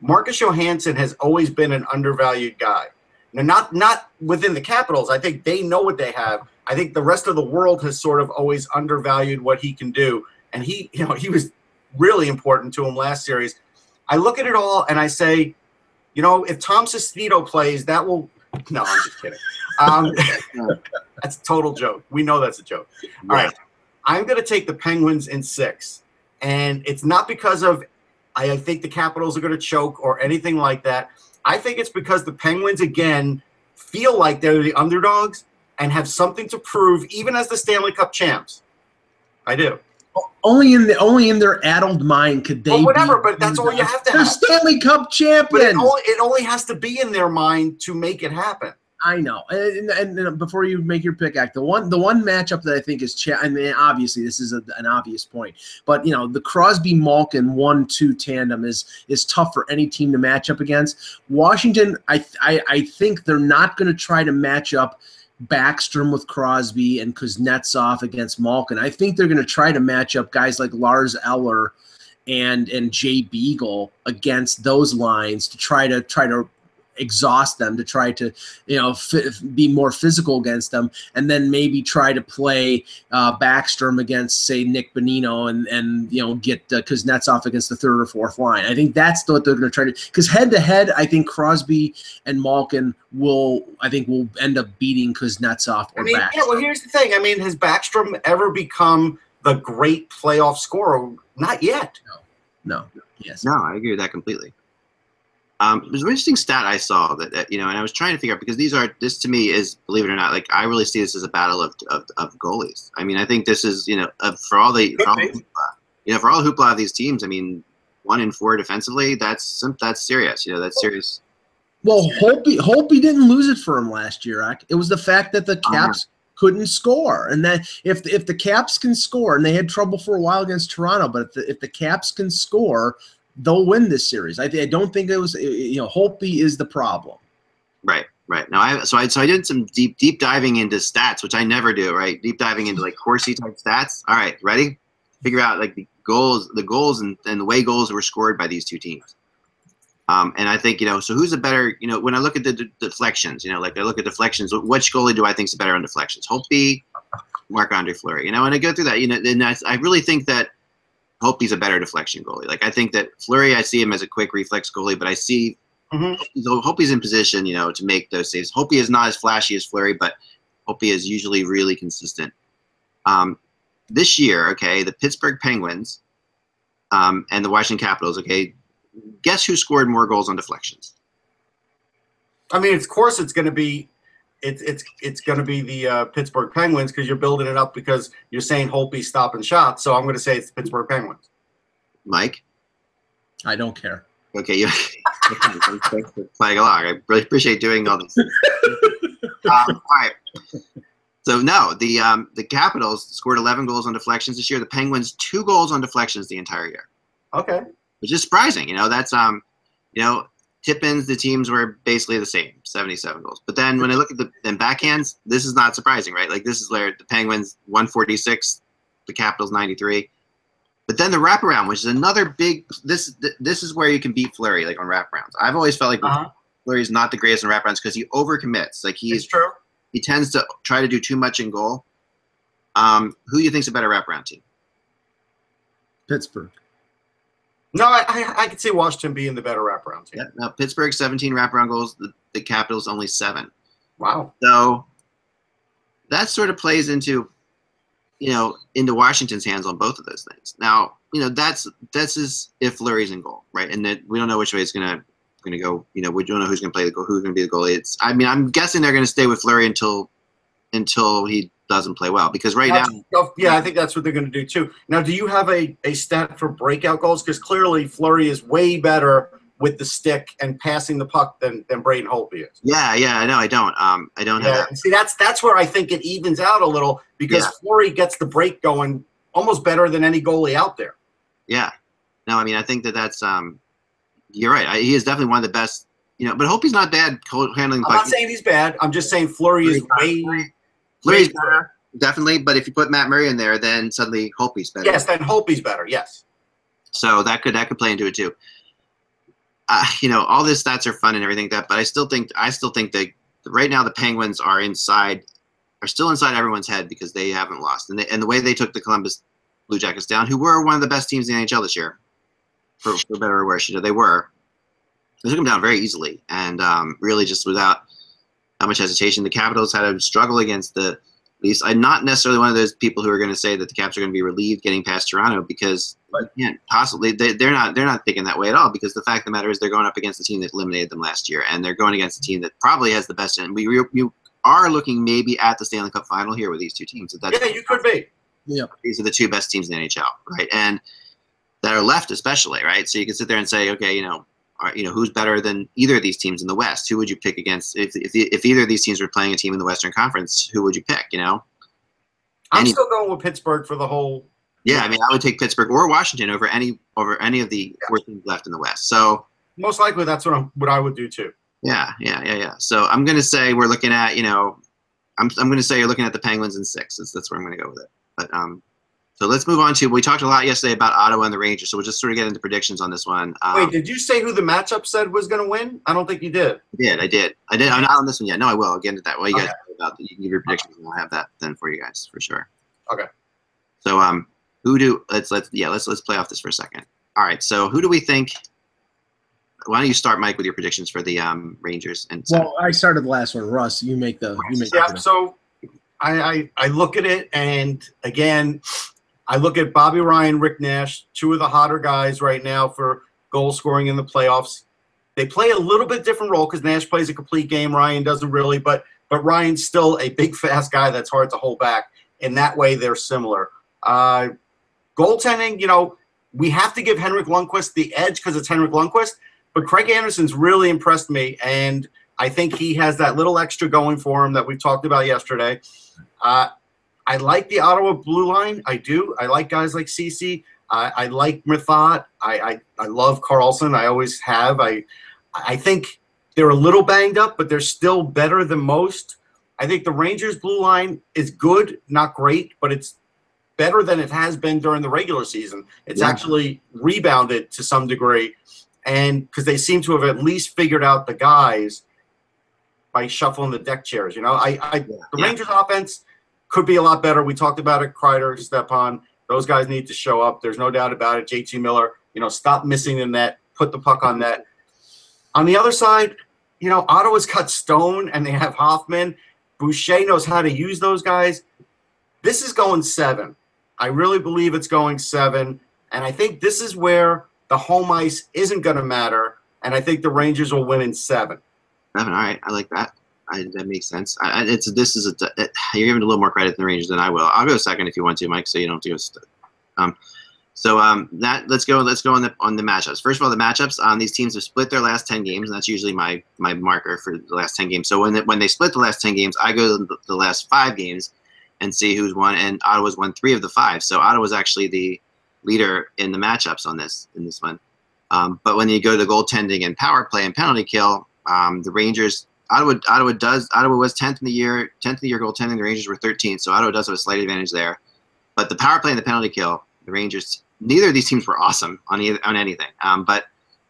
Marcus Johansson has always been an undervalued guy. Now, not not within the Capitals. I think they know what they have. I think the rest of the world has sort of always undervalued what he can do. And he, you know, he was really important to him last series. I look at it all and I say, you know, if Tom Sestito plays, that will. No, I'm just kidding. Um, that's a total joke. We know that's a joke. All right. I'm going to take the Penguins in six. And it's not because of I think the Capitals are going to choke or anything like that. I think it's because the Penguins, again, feel like they're the underdogs and have something to prove, even as the Stanley Cup champs. I do only in the only in their addled mind could they. Well, whatever, but that's all you have to. They're have. Stanley Cup champions. But it only, it only has to be in their mind to make it happen. I know, and, and, and, before you make your pick, act the one the one matchup that I think is, cha- I mean, obviously this is a, an obvious point, but you know the Crosby Malkin one two tandem is is tough for any team to match up against. Washington, I I, I think they're not going to try to match up Backstrom with Crosby and Kuznetsov against Malkin. I think they're going to try to match up guys like Lars Eller and and Jay Beagle against those lines to try to try to exhaust them to try to you know be more physical against them and then maybe try to play uh, Backstrom against say Nick Bonino and and you know get uh, Kuznetsov against the third or fourth line. I think that's what they're going to try to because head to head, I think Crosby and Malkin will I think will end up beating Kuznetsov or I mean, Backstrom. Yeah, well, here's the thing. I mean, has Backstrom ever become the great playoff scorer? Not yet. No. No. Yes. No, I agree with that completely. Um, there's an interesting stat I saw that, that, you know, and I was trying to figure out because these are this to me is believe it or not, like I really see this as a battle of of, of goalies. I mean, I think this is you know uh, for all the for all the hoopla, you know for all the hoopla of these teams. I mean, one in four defensively, that's that's serious. You know, that's serious. Well, Holtby Holtby didn't lose it for him last year. It was the fact that the uh-huh. Caps. Uh-huh. Couldn't score, and that if if the Caps can score, and they had trouble for a while against Toronto, but if the, if the Caps can score, they'll win this series. I, I don't think it was you know Holtby is the problem. Right, right. Now I so I so I did some deep deep diving into stats, which I never do. Right, deep diving into like Corsi type stats. All right, ready? Figure out like the goals, the goals, and, and the way goals were scored by these two teams. Um, and I think you know, so who's a better? You know, when I look at the, deflections, you know, like I look at deflections, which goalie do I think is better on deflections? Holtby, Marc-Andre Fleury. You know, and I go through that. You know, and I, I really think that Holtby's a better deflection goalie. Like I think that Fleury, I see him as a quick reflex goalie, but I see mm-hmm. Holtby's in position, you know, to make those saves. Holtby is not as flashy as Fleury, but Holtby is usually really consistent. Um, this year, okay, the Pittsburgh Penguins um, and the Washington Capitals, okay, guess who scored more goals on deflections? I mean, of course, it's going to be it's it's it's going to be the uh, Pittsburgh Penguins because you're building it up because you're saying Holtby stopping shots. So I'm going to say it's the Pittsburgh Penguins. Mike, I don't care. Okay, you playing along. I really appreciate doing all this. um, all right. So no, the um, the Capitals scored 11 goals on deflections this year. The Penguins two goals on deflections the entire year, Okay. which is surprising. You know, that's um, you know, tip-ins the teams were basically the same, 77 goals. But then when I look at the then backhands, this is not surprising, right? Like this is where the Penguins 146, the Capitals 93. But then the wraparound, which is another big. This this is where you can beat Fleury, like on wraparounds. I've always felt like Uh-huh. Fleury's not the greatest in wraparounds because he overcommits. Like It's he's true. he tends to try to do too much in goal. Um, who do you think's a better wraparound team? Pittsburgh. No, I, I, I could see Washington being the better wraparound team. Yeah, now Pittsburgh 17 wraparound goals. The, the Capitals only seven. Wow. So that sort of plays into, you know, into Washington's hands on both of those things. Now, you know, that's that's is if Fleury's in goal, right? And that we don't know which way it's gonna gonna go. You know, we don't know who's gonna play the goal, who's gonna be the goalie. It's I mean, I'm guessing they're gonna stay with Fleury until until he doesn't play well because right now Oh, yeah, I think that's what they're going to do too. Now, do you have a, a stat for breakout goals? Because clearly Fleury is way better with the stick and passing the puck than, than Braden Holtby is. Yeah, yeah, no, I don't. Um, I don't have that. see, that's that's where I think it evens out a little because Yeah. Fleury gets the break going almost better than any goalie out there. Yeah, no, I mean, I think that that's um, you're right. I, he is definitely one of the best. You know, but Holtby's not bad handling. I'm puck. not saying he's bad. I'm just saying Fleury is way Fleury's better, definitely. But if you put Matt Murray in there, then suddenly Holtby's better. Yes, then Holtby's better. Yes. So that could that could play into it too. Uh, you know, all these stats are fun and everything like that, but I still think I still think that right now the Penguins are inside, are still inside everyone's head because they haven't lost, and they, and the way they took the Columbus Blue Jackets down, who were one of the best teams in the NHL this year, for, for better or worse, you know, they were. They took them down very easily, and um, really just without how much hesitation. The Capitals had a struggle against the Leafs. I'm not necessarily one of those people who are going to say that the Caps are going to be relieved getting past Toronto because you can't possibly. They, they're not. They're not thinking that way at all because the fact of the matter is they're going up against the team that eliminated them last year, and they're going against a team that probably has the best. And we you are looking maybe at the Stanley Cup final here with these two teams. That's, Yeah, you could be. Yeah, these are the two best teams in the NHL, right? And that are left, especially, right? So you can sit there and say, okay, you know, are, you know, who's better than either of these teams in the West? Who would you pick against if if, if either of these teams were playing a team in the Western Conference? Who would you pick? You know, I'm Any- still going with Pittsburgh for the whole. yeah, I mean, I would take Pittsburgh or Washington over any over any of the four teams left in the West. So Most likely, that's what I'm. What I would do too. yeah, yeah, yeah, yeah. So I'm gonna say we're looking at you know, I'm I'm gonna say you're looking at the Penguins in six. That's, that's where I'm gonna go with it. But um, so let's move on to. We talked a lot yesterday about Ottawa and the Rangers, so we'll just sort of get into predictions on this one. Um, Wait, did you say who the matchup said was going to win? I don't think you did. I did, I did, I did. I'm not on this one yet. No, I will. I'll get into that. Well, you guys Okay. think about? You can give your predictions, and I'll have that then for you guys for sure. Okay. So um, who do let's let's yeah let's let's play off this for a second. All right. So who do we think? Why don't you start, Mike, with your predictions for the um Rangers and Well, I started the last one. Russ, you make the you make Yeah. the So I, I I look at it, and again, I look at Bobby Ryan, Rick Nash, two of the hotter guys right now for goal scoring in the playoffs. They play a little bit different role because Nash plays a complete game. Ryan doesn't really, but but Ryan's still a big, fast guy that's hard to hold back. In that way, they're similar. Uh, goaltending, you know, we have to give Henrik Lundqvist the edge because it's Henrik Lundqvist. But Craig Anderson's really impressed me, and I think he has that little extra going for him that we talked about yesterday. Uh, I like the Ottawa blue line. I do. I like guys like Ceci. I, I like Methot. I, I I love Karlsson. I always have. I I think they're a little banged up, but they're still better than most. I think the Rangers blue line is good, not great, but it's better than it has been during the regular season. It's Yeah. actually rebounded to some degree, and because they seem to have at least figured out the guys by shuffling the deck chairs. You know, I, I the Yeah. Rangers offense could be a lot better. We talked about it, Kreider, Stepan. Those guys need to show up. There's no doubt about it. JT Miller, you know, stop missing the net, put the puck on net. On the other side, you know, Ottawa's got Stone and they have Hoffman. Boucher knows how to use those guys. This is going seven. I really believe it's going seven. And I think this is where the home ice isn't going to matter. And I think the Rangers will win in seven. Seven. All right, I like that. I, that makes sense. I, it's this is a it, you're giving a little more credit than the Rangers than I will. I'll go second if you want to, Mike, so you don't do it. Um, So um, that let's go let's go on the on the matchups. First of all, the matchups on um, these teams have split their last ten games, and that's usually my my marker for the last ten games. So when the, when they split the last ten games, I go to the, the last five games and see who's won. And Ottawa's won three of the five. So Ottawa's actually the leader in the matchups on this in this one. Um, but when you go to goaltending and power play and penalty kill, um, the Rangers Ottawa Ottawa does Ottawa was tenth in the year tenth in the year goaltending. The Rangers were 13th, so Ottawa does have a slight advantage there. But the power play and the penalty kill, the Rangers neither of these teams were awesome on either, on anything. Um, but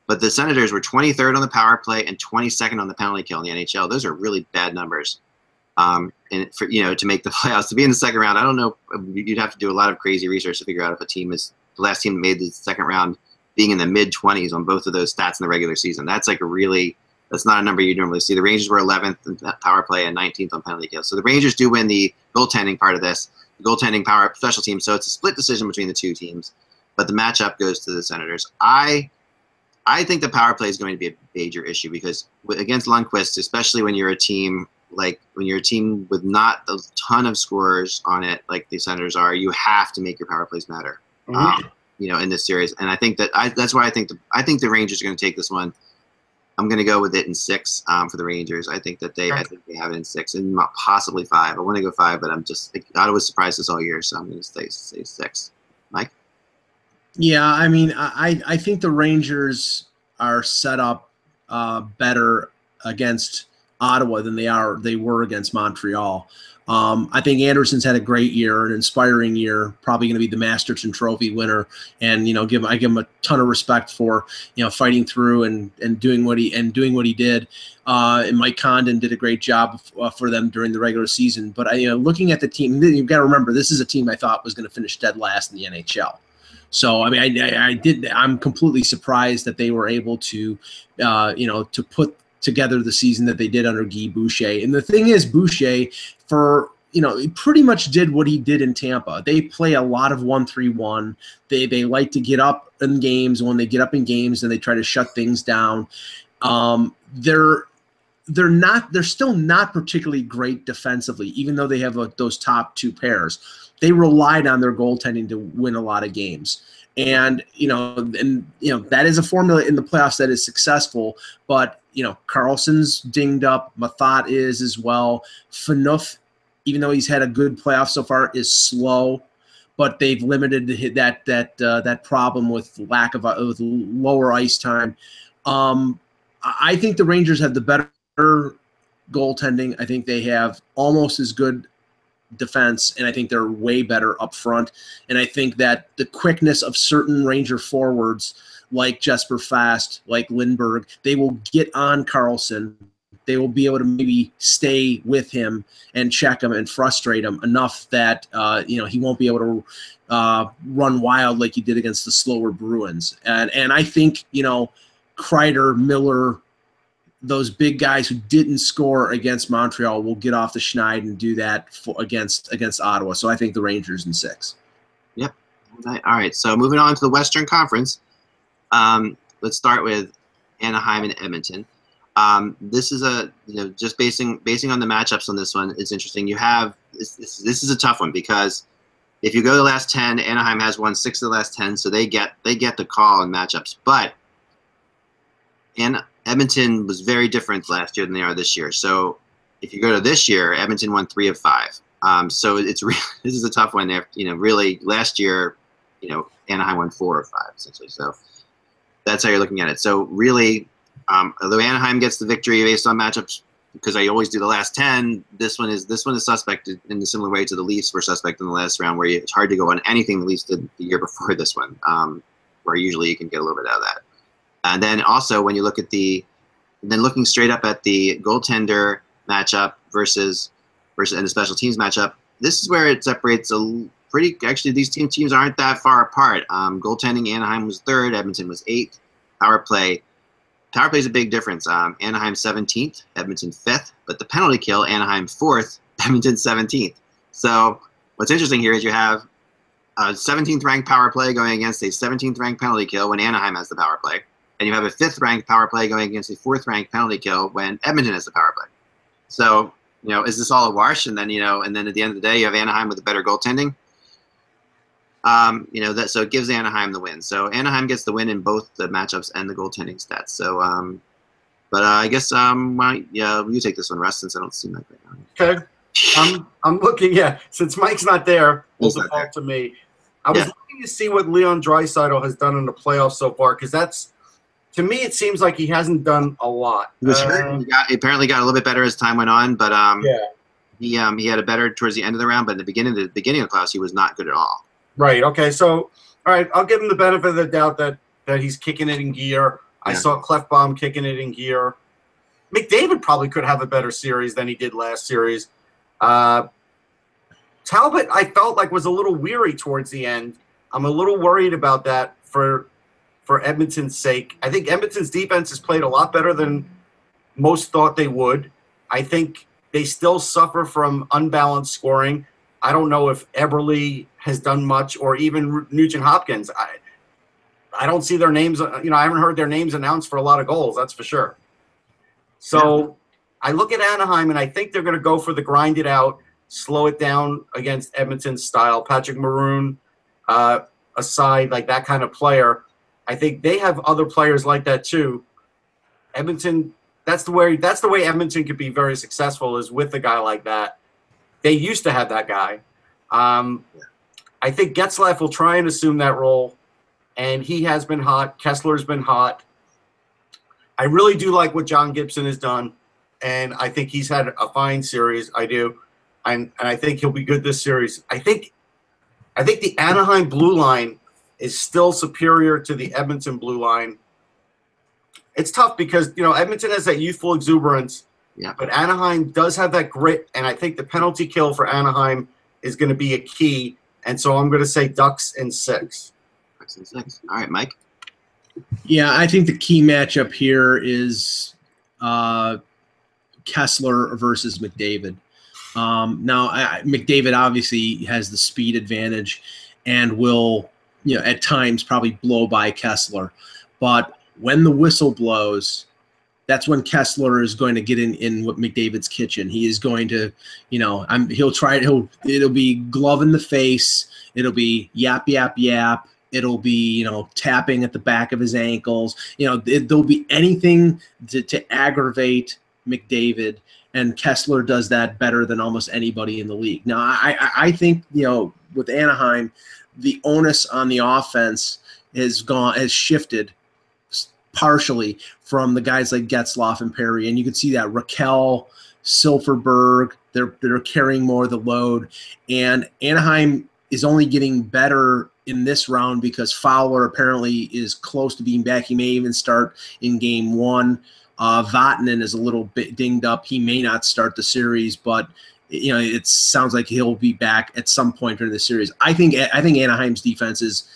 but the Senators were 23rd on the power play and 22nd on the penalty kill in the NHL. Those are really bad numbers. Um, and for you know to make the playoffs to be in the second round, I don't know. You'd have to do a lot of crazy research to figure out if a team is the last team that made the second round being in the mid 20s on both of those stats in the regular season. That's like a really that's not a number you normally see. The Rangers were 11th in power play and 19th on penalty kill. So the Rangers do win the goaltending part of this, the goaltending power special team. So it's a split decision between the two teams but the matchup goes to the Senators. I I think the power play is going to be a major issue because against Lundqvist, especially when you're a team like when you're a team with not a ton of scorers on it, like the Senators are, you have to make your power plays matter. Mm-hmm. Um, you know, in this series, and I think that I, that's why I think the I think the Rangers are going to take this one. I'm going to go with it in six um, for the Rangers. I think that they, I think they have it in six and possibly five. I want to go five, but I'm just I was surprised this all year, so I'm going to stay say six. Mike. Yeah, I mean, I I think the Rangers are set up uh, better against Ottawa than they are they were against Montreal. Um, I think Anderson's had a great year, an inspiring year. Probably going to be the Masterton Trophy winner, and you know, give I give him a ton of respect for you know fighting through and and doing what he and doing what he did. Uh, and Mike Condon did a great job uh, for them during the regular season. But I, you know, looking at the team, you've got to remember this is a team I thought was going to finish dead last in the NHL. So I mean, I, I, did. I'm completely surprised that they were able to, uh, you know, to put together the season that they did under Guy Boucher. And the thing is, Boucher for you know, he pretty much did what he did in Tampa. They play a lot of one three one. They they like to get up in games. When they get up in games, and they try to shut things down. Um, they're they're not they're still not particularly great defensively, even though they have a, those top two pairs they relied on their goaltending to win a lot of games. And you know, and you know that is a formula in the playoffs that is successful. But you know, Karlsson's dinged up. Methot is as well. Phaneuf, even though he's had a good playoff so far, is slow. But they've limited that that uh, that problem with lack of uh, with lower ice time. Um, I think the Rangers have the better goaltending. I think they have almost as good defense, and I think they're way better up front. And I think that the quickness of certain Ranger forwards like Jesper Fast, like Lindberg, they will get on Karlsson. They will be able to maybe stay with him and check him and frustrate him enough that uh, you know he won't be able to uh, run wild like he did against the slower Bruins. And and I think you know Kreider, Miller, those big guys who didn't score against Montreal will get off the schneid and do that for, against against Ottawa. So I think the Rangers in six. Yep. All right. So moving on to the Western Conference. Um, let's start with Anaheim and Edmonton. Um, this is a you know just basing basing on the matchups on this one. It's interesting. You have this, this, this is a tough one because if you go the last ten, Anaheim has won six of the last ten, so they get they get the call in matchups. But and Edmonton was very different last year than they are this year. So if you go to this year, Edmonton won three of five. Um, so it's really this is a tough one. There, you know, really last year, you know, Anaheim won four of five essentially. So that's how you're looking at it. So really, um, although Anaheim gets the victory based on matchups, because I always do the last ten, this one is this one is suspect in a similar way to the Leafs were suspect in the last round, where you, it's hard to go on anything the Leafs did the year before this one, um, where usually you can get a little bit out of that. And then also when you look at the, then looking straight up at the goaltender matchup versus versus and the special teams matchup, this is where it separates a pretty. Actually, these team teams aren't that far apart. Um, goaltending, Anaheim was third, Edmonton was eighth. Power play, power play is a big difference. Um, Anaheim 17th, Edmonton 5th, but the penalty kill, Anaheim 4th, Edmonton 17th. So what's interesting here is you have a 17th ranked power play going against a 17th ranked penalty kill when Anaheim has the power play and you have a fifth ranked power play going against a fourth ranked penalty kill when Edmonton has the power play. So, you know, is this all a wash? And then, you know, and then at the end of the day, you have Anaheim with a better goaltending. Um, you know that so it gives Anaheim the win. So Anaheim gets the win in both the matchups and the goaltending stats. So, um, but uh, I guess um, why, yeah, you take this one, Russ, since I don't see Mike right now. Okay. I'm I'm looking. Yeah, since Mike's not there, He's not default to me. I was looking to see what Leon Dreisaitl has done in the playoffs so far because that's to me it seems like he hasn't done a lot. He was Uh, hurt. He got, he apparently got a little bit better as time went on, but um, yeah. he um, he had a better towards the end of the round. But in the beginning, the beginning of the class, he was not good at all. Right. Okay. So, all right, I'll give him the benefit of the doubt that that he's kicking it in gear. I Yeah. saw Klefbom kicking it in gear. McDavid probably could have a better series than he did last series. Uh, Talbot, I felt like was a little weary towards the end. I'm a little worried about that for for Edmonton's sake. I think Edmonton's defense has played a lot better than most thought they would. I think they still suffer from unbalanced scoring. I don't know if Eberle has done much, or even Nugent Hopkins. I, I don't see their names. uh, You know, I haven't heard their names announced for a lot of goals. That's for sure. So I look at Anaheim, and I think they're going to go for the grind it out, slow it down against Edmonton's style. Patrick Maroon, uh, aside, like that kind of player. I think they have other players like that too. Edmonton. That's the way. That's the way Edmonton could be very successful is with a guy like that. They used to have that guy. Um, I think Getzlaf will try and assume that role, and he has been hot. Kesler's been hot. I really do like what John Gibson has done, and I think he's had a fine series. I do, and and I think he'll be good this series. I think, I think the Anaheim blue line is still superior to the Edmonton blue line. It's tough because you know Edmonton has that youthful exuberance, Yeah. but Anaheim does have that grit, and I think the penalty kill for Anaheim is going to be a key. And so I'm going to say Ducks in six. Six and six. All right, Mike. Yeah, I think the key matchup here is uh, Kesler versus McDavid. Um, now, I, I- McDavid obviously has the speed advantage and will, you know, at times probably blow by Kesler. But when the whistle blows, that's when Kesler is going to get in in what McDavid's kitchen. He is going to, you know, I'm he'll try it. He'll it'll be glove in the face. It'll be yap yap yap. It'll be you know tapping at the back of his ankles. You know it, there'll be anything to, to aggravate McDavid, and Kesler does that better than almost anybody in the league. Now I I, I think you know with Anaheim, the onus on the offense has gone has shifted partially from the guys like Getzlaf and Perry, and you can see that Rakell, Silfverberg, they're they're carrying more of the load, and Anaheim is only getting better in this round because Fowler apparently is close to being back. He may even start in game one. Uh, Vatanen is a little bit dinged up. He may not start the series, but you know it sounds like he'll be back at some point during the series. I think I think Anaheim's defense is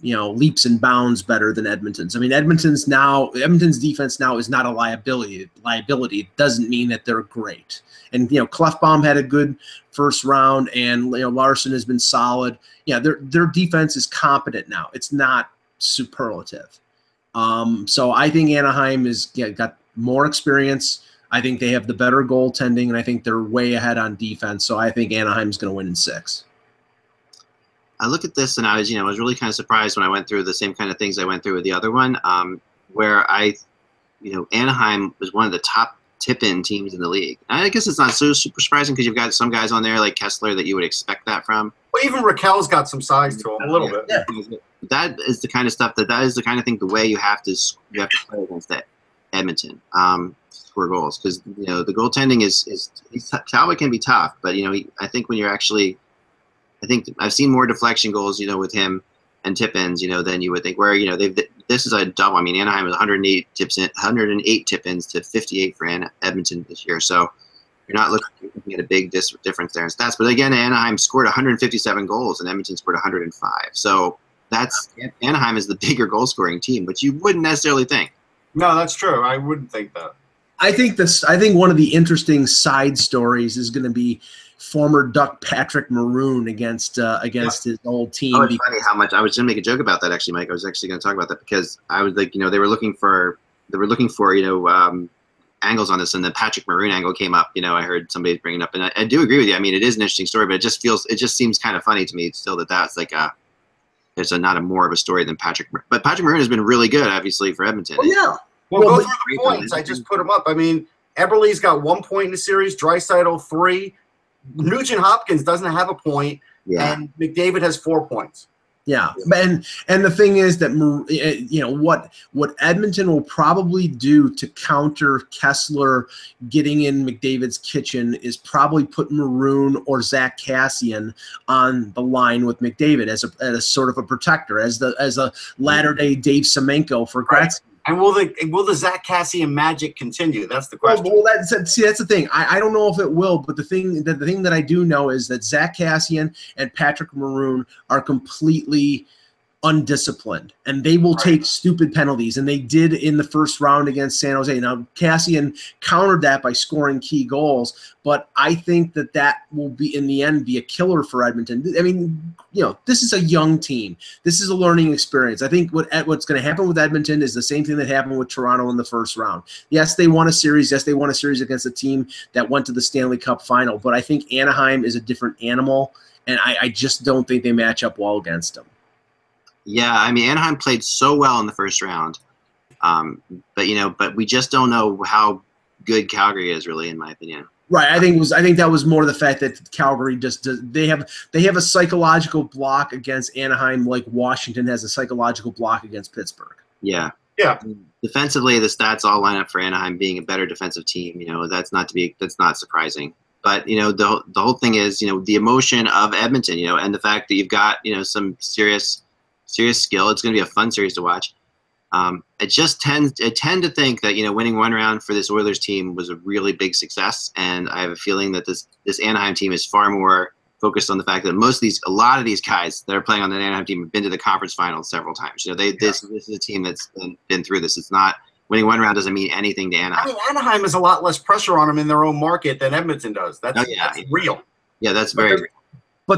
you know leaps and bounds better than Edmonton's. I mean Edmonton's now Edmonton's defense now is not a liability. Liability it doesn't mean that they're great. And you know Klefbom had a good first round, and you know Larsson has been solid. Yeah, their their defense is competent now. It's not superlative. Um, so I think Anaheim is yeah, got more experience. I think they have the better goaltending, and I think they're way ahead on defense. So I think Anaheim's going to win in six. I look at this and I was, you know, I was really kind of surprised when I went through the same kind of things I went through with the other one, um, where I, you know, Anaheim was one of the top tip-in teams in the league. And I guess it's not so super surprising because you've got some guys on there like Kesler that you would expect that from. Well, even Rakell's got some size to him a little bit. bit. That is the kind of stuff that that is the kind of thing the way you have to you have to play against that Edmonton um, score goals because you know the goaltending is is he's, Talbot can be tough, but you know he, I think when you're actually I think I've seen more deflection goals you know with him and tip ins you know than you would think where you know they've this is a double I mean Anaheim is 108 tips in 108 tip ins to 58 for An- Edmonton this year so you're not looking, at a big dis- difference there in stats. But again, Anaheim scored 157 goals and Edmonton scored 105. So that's Anaheim is the bigger goal scoring team, which you wouldn't necessarily think. No, that's true. I wouldn't think that. I think this. I think one of the interesting side stories is going to be former Duck Patrick Maroon against uh, against his old team. Oh, it's funny how much I was going to make a joke about that actually, Mike. I was actually going to talk about that because I was like, you know, they were looking for they were looking for you know um, angles on this, and the Patrick Maroon angle came up. You know, I heard somebody bringing it up, and I, I do agree with you. I mean, it is an interesting story, but it just feels it just seems kind of funny to me still that that's like a There's a, not a more of a story than Patrick. But Patrick Maroon has been really good, obviously, for Edmonton. Well, yeah. Well, Well, go through the points. I just put them up. I mean, Eberle's got one point in the series. Draisaitl three. Nugent Hopkins doesn't have a point, Yeah. and McDavid has four points. Yeah, and and the thing is that eh, you know what what Edmonton will probably do to counter Kesler getting in McDavid's kitchen is probably put Maroon or Zack Kassian on the line with McDavid as a as sort of a protector, as the as a latter day Dave Semenko for Right. And will the will the Zack Kassian magic continue? That's the question. Oh, well, that's see, that's the thing. I, I don't know if it will, but the thing that the thing that I do know is that Zack Kassian and Patrick Maroon are completely undisciplined, and they will Right. take stupid penalties, and they did in the first round against San Jose. Now Kassian countered that by scoring key goals, but I think that that will be in the end be a killer for Edmonton. I mean, you know, this is a young team. This is a learning experience. I think what what's going to happen with Edmonton is the same thing that happened with Toronto in the first round. Yes, they won a series. Yes, they won a series against a team that went to the Stanley Cup final. But I think Anaheim is a different animal, and I, I just don't think they match up well against them. Yeah, I mean Anaheim played so well in the first round, um, but you know, but we just don't know how good Calgary is, really, in my opinion. Right. I think it was. I think that was more the fact that Calgary just does, they have they have a psychological block against Anaheim, like Washington has a psychological block against Pittsburgh. Yeah. Yeah. Defensively, the stats all line up for Anaheim being a better defensive team. You know, that's not to be that's not surprising. But you know, the the whole thing is you know the emotion of Edmonton. You know, and the fact that you've got you know some serious serious skill. It's going to be a fun series to watch. Um, it just tends I tend to think that you know winning one round for this Oilers team was a really big success, and I have a feeling that this this Anaheim team is far more focused on the fact that most of these a lot of these guys that are playing on the Anaheim team have been to the conference finals several times. You know, they this this is a team that's been, been through this. It's not winning one round doesn't mean anything to Anaheim. I Anaheim. mean, Anaheim has a lot less pressure on them in their own market than Edmonton does. That's, Oh, yeah. that's real. Yeah, that's very But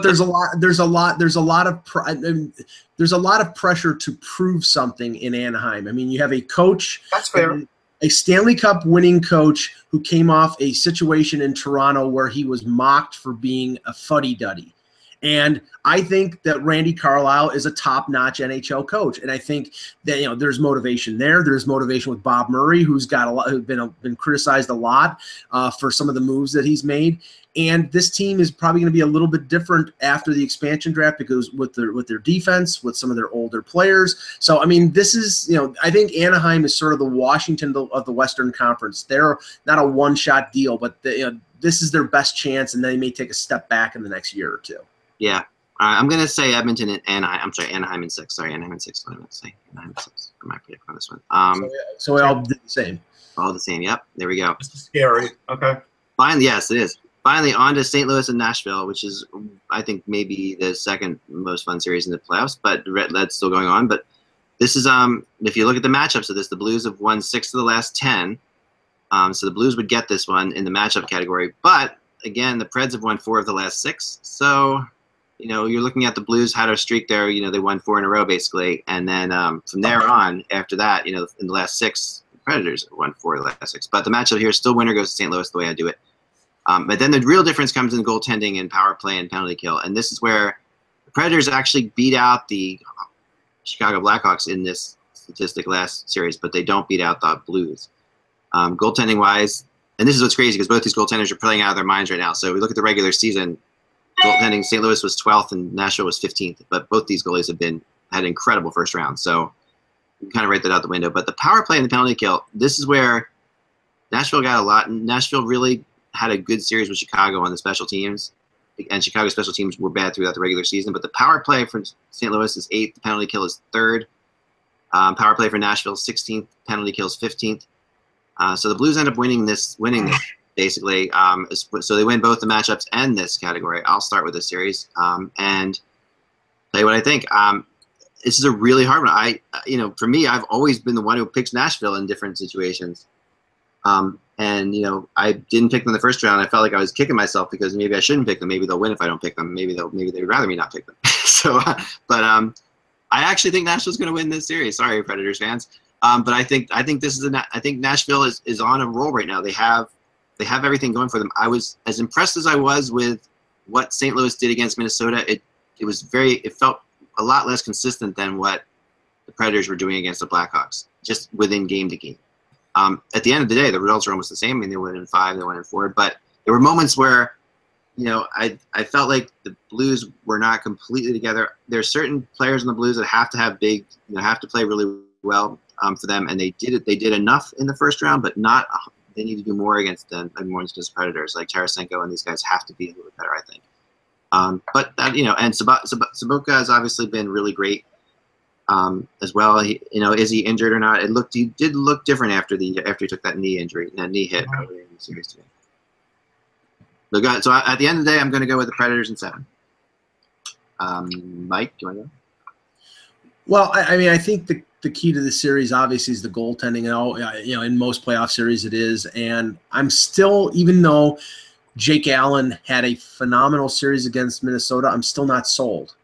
there's a lot. There's a lot. There's a lot of. pr- mean, um, There's a lot of pressure to prove something in Anaheim. I mean, you have a coach That's fair. a Stanley Cup winning coach who came off a situation in Toronto where he was mocked for being a fuddy duddy. And I think that Randy Carlyle is a top-notch NHL coach, and I think that you know there's motivation there. There's motivation with Bob Murray, who's got a lot, who's been been criticized a lot uh, for some of the moves that he's made. And this team is probably going to be a little bit different after the expansion draft because with their with their defense, with some of their older players. So I mean, this is you know I think Anaheim is sort of the Washington of the Western Conference. They're not a one shot deal, but they, you know, this is their best chance, and they may take a step back in the next year or two. Yeah. Uh, I'm gonna say Edmonton and Anaheim. I'm sorry, Anaheim in six. Sorry, Anaheim in six. What am I meant to say? Anaheim in six. I might predict on this one. Um, So we all did the same. all the same. Yep. There we go. This is scary. Okay. Finally, yes, it is. Finally, on to St. Louis and Nashville, which is, I think, maybe the second most fun series in the playoffs, but Red- that's still going on. But this is, um, if you look at the matchups of this, the Blues have won six of the last 10. Um, so the Blues would get this one in the matchup category. But again, the Preds have won four of the last six. So, you know, you're looking at the Blues had a streak there. You know, they won four in a row basically. And then um, from there on, after that, you know, in the last six, the Predators won four of the last six. But the matchup here, still winner goes to St. Louis the way I do it. Um, but then the real difference comes in goaltending and power play and penalty kill. And this is where the Predators actually beat out the Chicago Blackhawks in this statistic last series, but they don't beat out the Blues. Um, goaltending wise, and this is what's crazy because both these goaltenders are playing out of their minds right now. So we look at the regular season, goaltending, St. Louis was 12th and Nashville was 15th, but both these goalies have been had incredible first round. So you kind of write that out the window. But the power play and the penalty kill, this is where Nashville got a lot. Nashville really had a good series with Chicago on the special teams, and Chicago special teams were bad throughout the regular season. But the power play for St. Louis is eighth, the penalty kill is third. Um, power play for Nashville 16th, penalty kills 15th. Uh, so the Blues end up winning this, winning this basically. Um, so they win both the matchups and this category. I'll start with this series um, and tell you what I think. Um, this is a really hard one. I, you know, for me, I've always been the one who picks Nashville in different situations. Um, and you know, I didn't pick them in the first round. I felt like I was kicking myself because maybe I shouldn't pick them. Maybe they'll win if I don't pick them. Maybe they'll maybe they'd rather me not pick them. so, uh, but um, I actually think Nashville's going to win this series. Sorry, Predators fans. Um, but I think I think this is a I think Nashville is, is on a roll right now. They have they have everything going for them. I was as impressed as I was with what St. Louis did against Minnesota. It it was very it felt a lot less consistent than what the Predators were doing against the Blackhawks, just within game to game. Um, at the end of the day, the results are almost the same. I mean, they went in five, they went in four, but there were moments where, you know, I I felt like the Blues were not completely together. There are certain players in the Blues that have to have big, you know, have to play really well um, for them, and they did it. They did enough in the first round, but not. They need to do more against the more against Predators like Tarasenko and these guys have to be a little bit better, I think. Um, but that, you know, and Sobotka has obviously been really great um, as well. He, you know, is he injured or not? It looked he did look different after the after he took that knee injury, that knee hit earlier in the series today. So, got, so at the end of the day, I'm going to go with the Predators in seven. Um, Mike, do you want to go? Well, I, I, mean, I think the, the key to the series obviously is the goaltending, and all you know, in most playoff series it is. And I'm still, even though Jake Allen had a phenomenal series against Minnesota, I'm still not sold.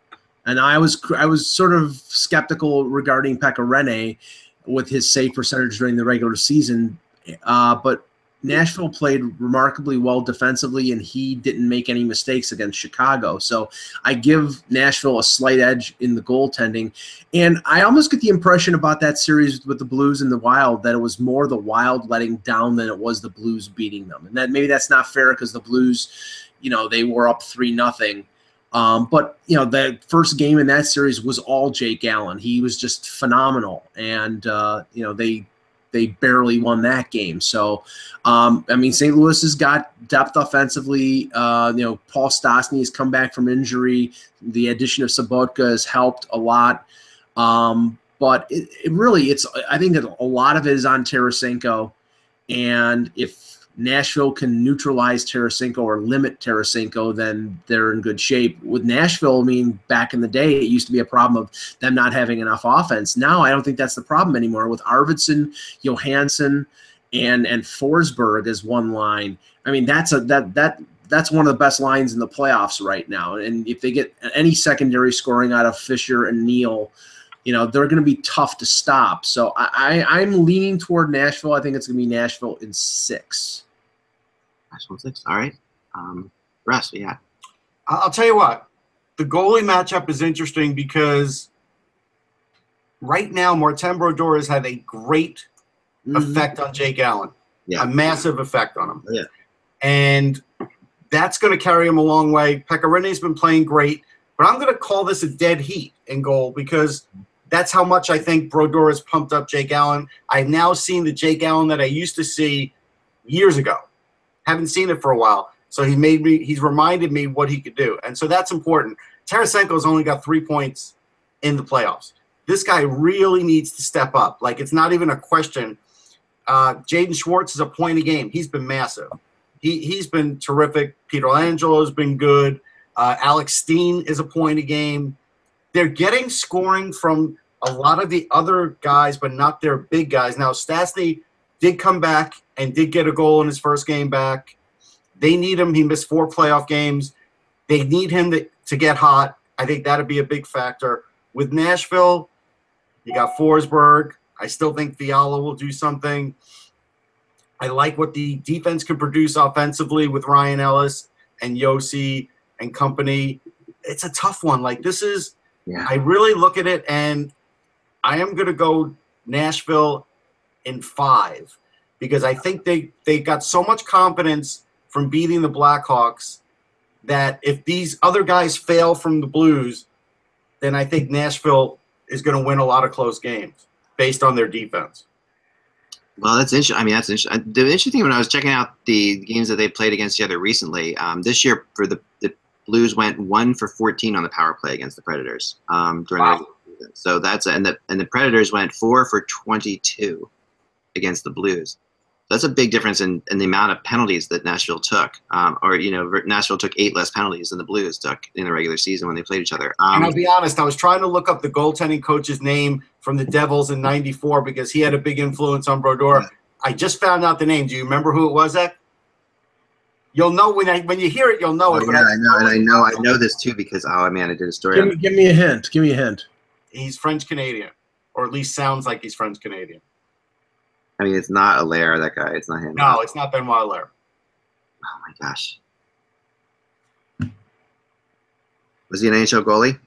And I was I was sort of skeptical regarding Pekka Rinne with his save percentage during the regular season, uh, but Nashville played remarkably well defensively, and he didn't make any mistakes against Chicago. So I give Nashville a slight edge in the goaltending. And I almost get the impression about that series with the Blues and the Wild that it was more the Wild letting down than it was the Blues beating them. And that maybe that's not fair because the Blues, you know, they were up three nothing. Um, but you know, the first game in that series was all Jake Allen. He was just phenomenal, and uh, you know they they barely won that game. So, um, I mean, St. Louis has got depth offensively. Uh, you know, Paul Stastny has come back from injury. The addition of Sobotka has helped a lot. Um, but it, it, really, it's I think a lot of it is on Tarasenko, and if Nashville can neutralize Tarasenko or limit Tarasenko, then they're in good shape. With Nashville, I mean, back in the day, it used to be a problem of them not having enough offense. Now, I don't think that's the problem anymore. With Arvidsson, Johansen, and and Forsberg as one line, I mean, that's a that that that's one of the best lines in the playoffs right now. And if they get any secondary scoring out of Fisher and Neal, you know they're going to be tough to stop. So I, I am leaning toward Nashville. I think it's going to be Nashville in six. Nashville six. All right. Um, rest. Yeah. I'll tell you what. The goalie matchup is interesting because right now Martin Brodeur has had a great mm-hmm. effect on Jake Allen. Yeah. A massive effect on him. Yeah. And that's going to carry him a long way. Pekka Rinne's been playing great, but I'm going to call this a dead heat in goal because that's how much I think Brodeur has pumped up Jake Allen. I've now seen the Jake Allen that I used to see years ago. Haven't seen it for a while. So he made me he's reminded me what he could do. And so that's important. Tarasenko's only got three points in the playoffs. This guy really needs to step up. Like it's not even a question. Uh, Jaden Schwartz is a point a game. He's been massive. He he's been terrific. Pietrangelo has been good. Uh, Alex Steen is a point a game. They're getting scoring from a lot of the other guys, but not their big guys. Now, Stastny did come back and did get a goal in his first game back. They need him. He missed four playoff games. They need him to, to get hot. I think that'd be a big factor. With Nashville, you got Forsberg. I still think Fiala will do something. I like what the defense can produce offensively with Ryan Ellis and Josi and company. It's a tough one. Like this is, yeah. I really look at it and I am going to go Nashville in five because I think they they got so much confidence from beating the Blackhawks that if these other guys fail from the Blues, then I think Nashville is going to win a lot of close games based on their defense. Well, that's interesting. I mean, that's interesting. The interesting thing when I was checking out the games that they played against each other recently, um, this year for the, the Blues went one for 14 on the power play against the Predators um, during wow. the. So that's and the and the Predators went four for 22 against the Blues. That's a big difference in, in the amount of penalties that Nashville took. Um, or you know, Nashville took eight less penalties than the Blues took in the regular season when they played each other. Um, and I'll be honest, I was trying to look up the goaltending coach's name from the Devils in '94 because he had a big influence on Brodeur. Yeah. I just found out the name. Do you remember who it was? That You'll know when I when you hear it, you'll know oh, it. Yeah, I, I know, and I know, I know this too because oh man, I did a story. Give me, give me a hint. Give me a hint. He's French Canadian, or at least sounds like he's French Canadian. I mean, it's not Allaire, that guy. It's not him. No, it's not Benoit Allaire. Oh my gosh. Was he an NHL goalie?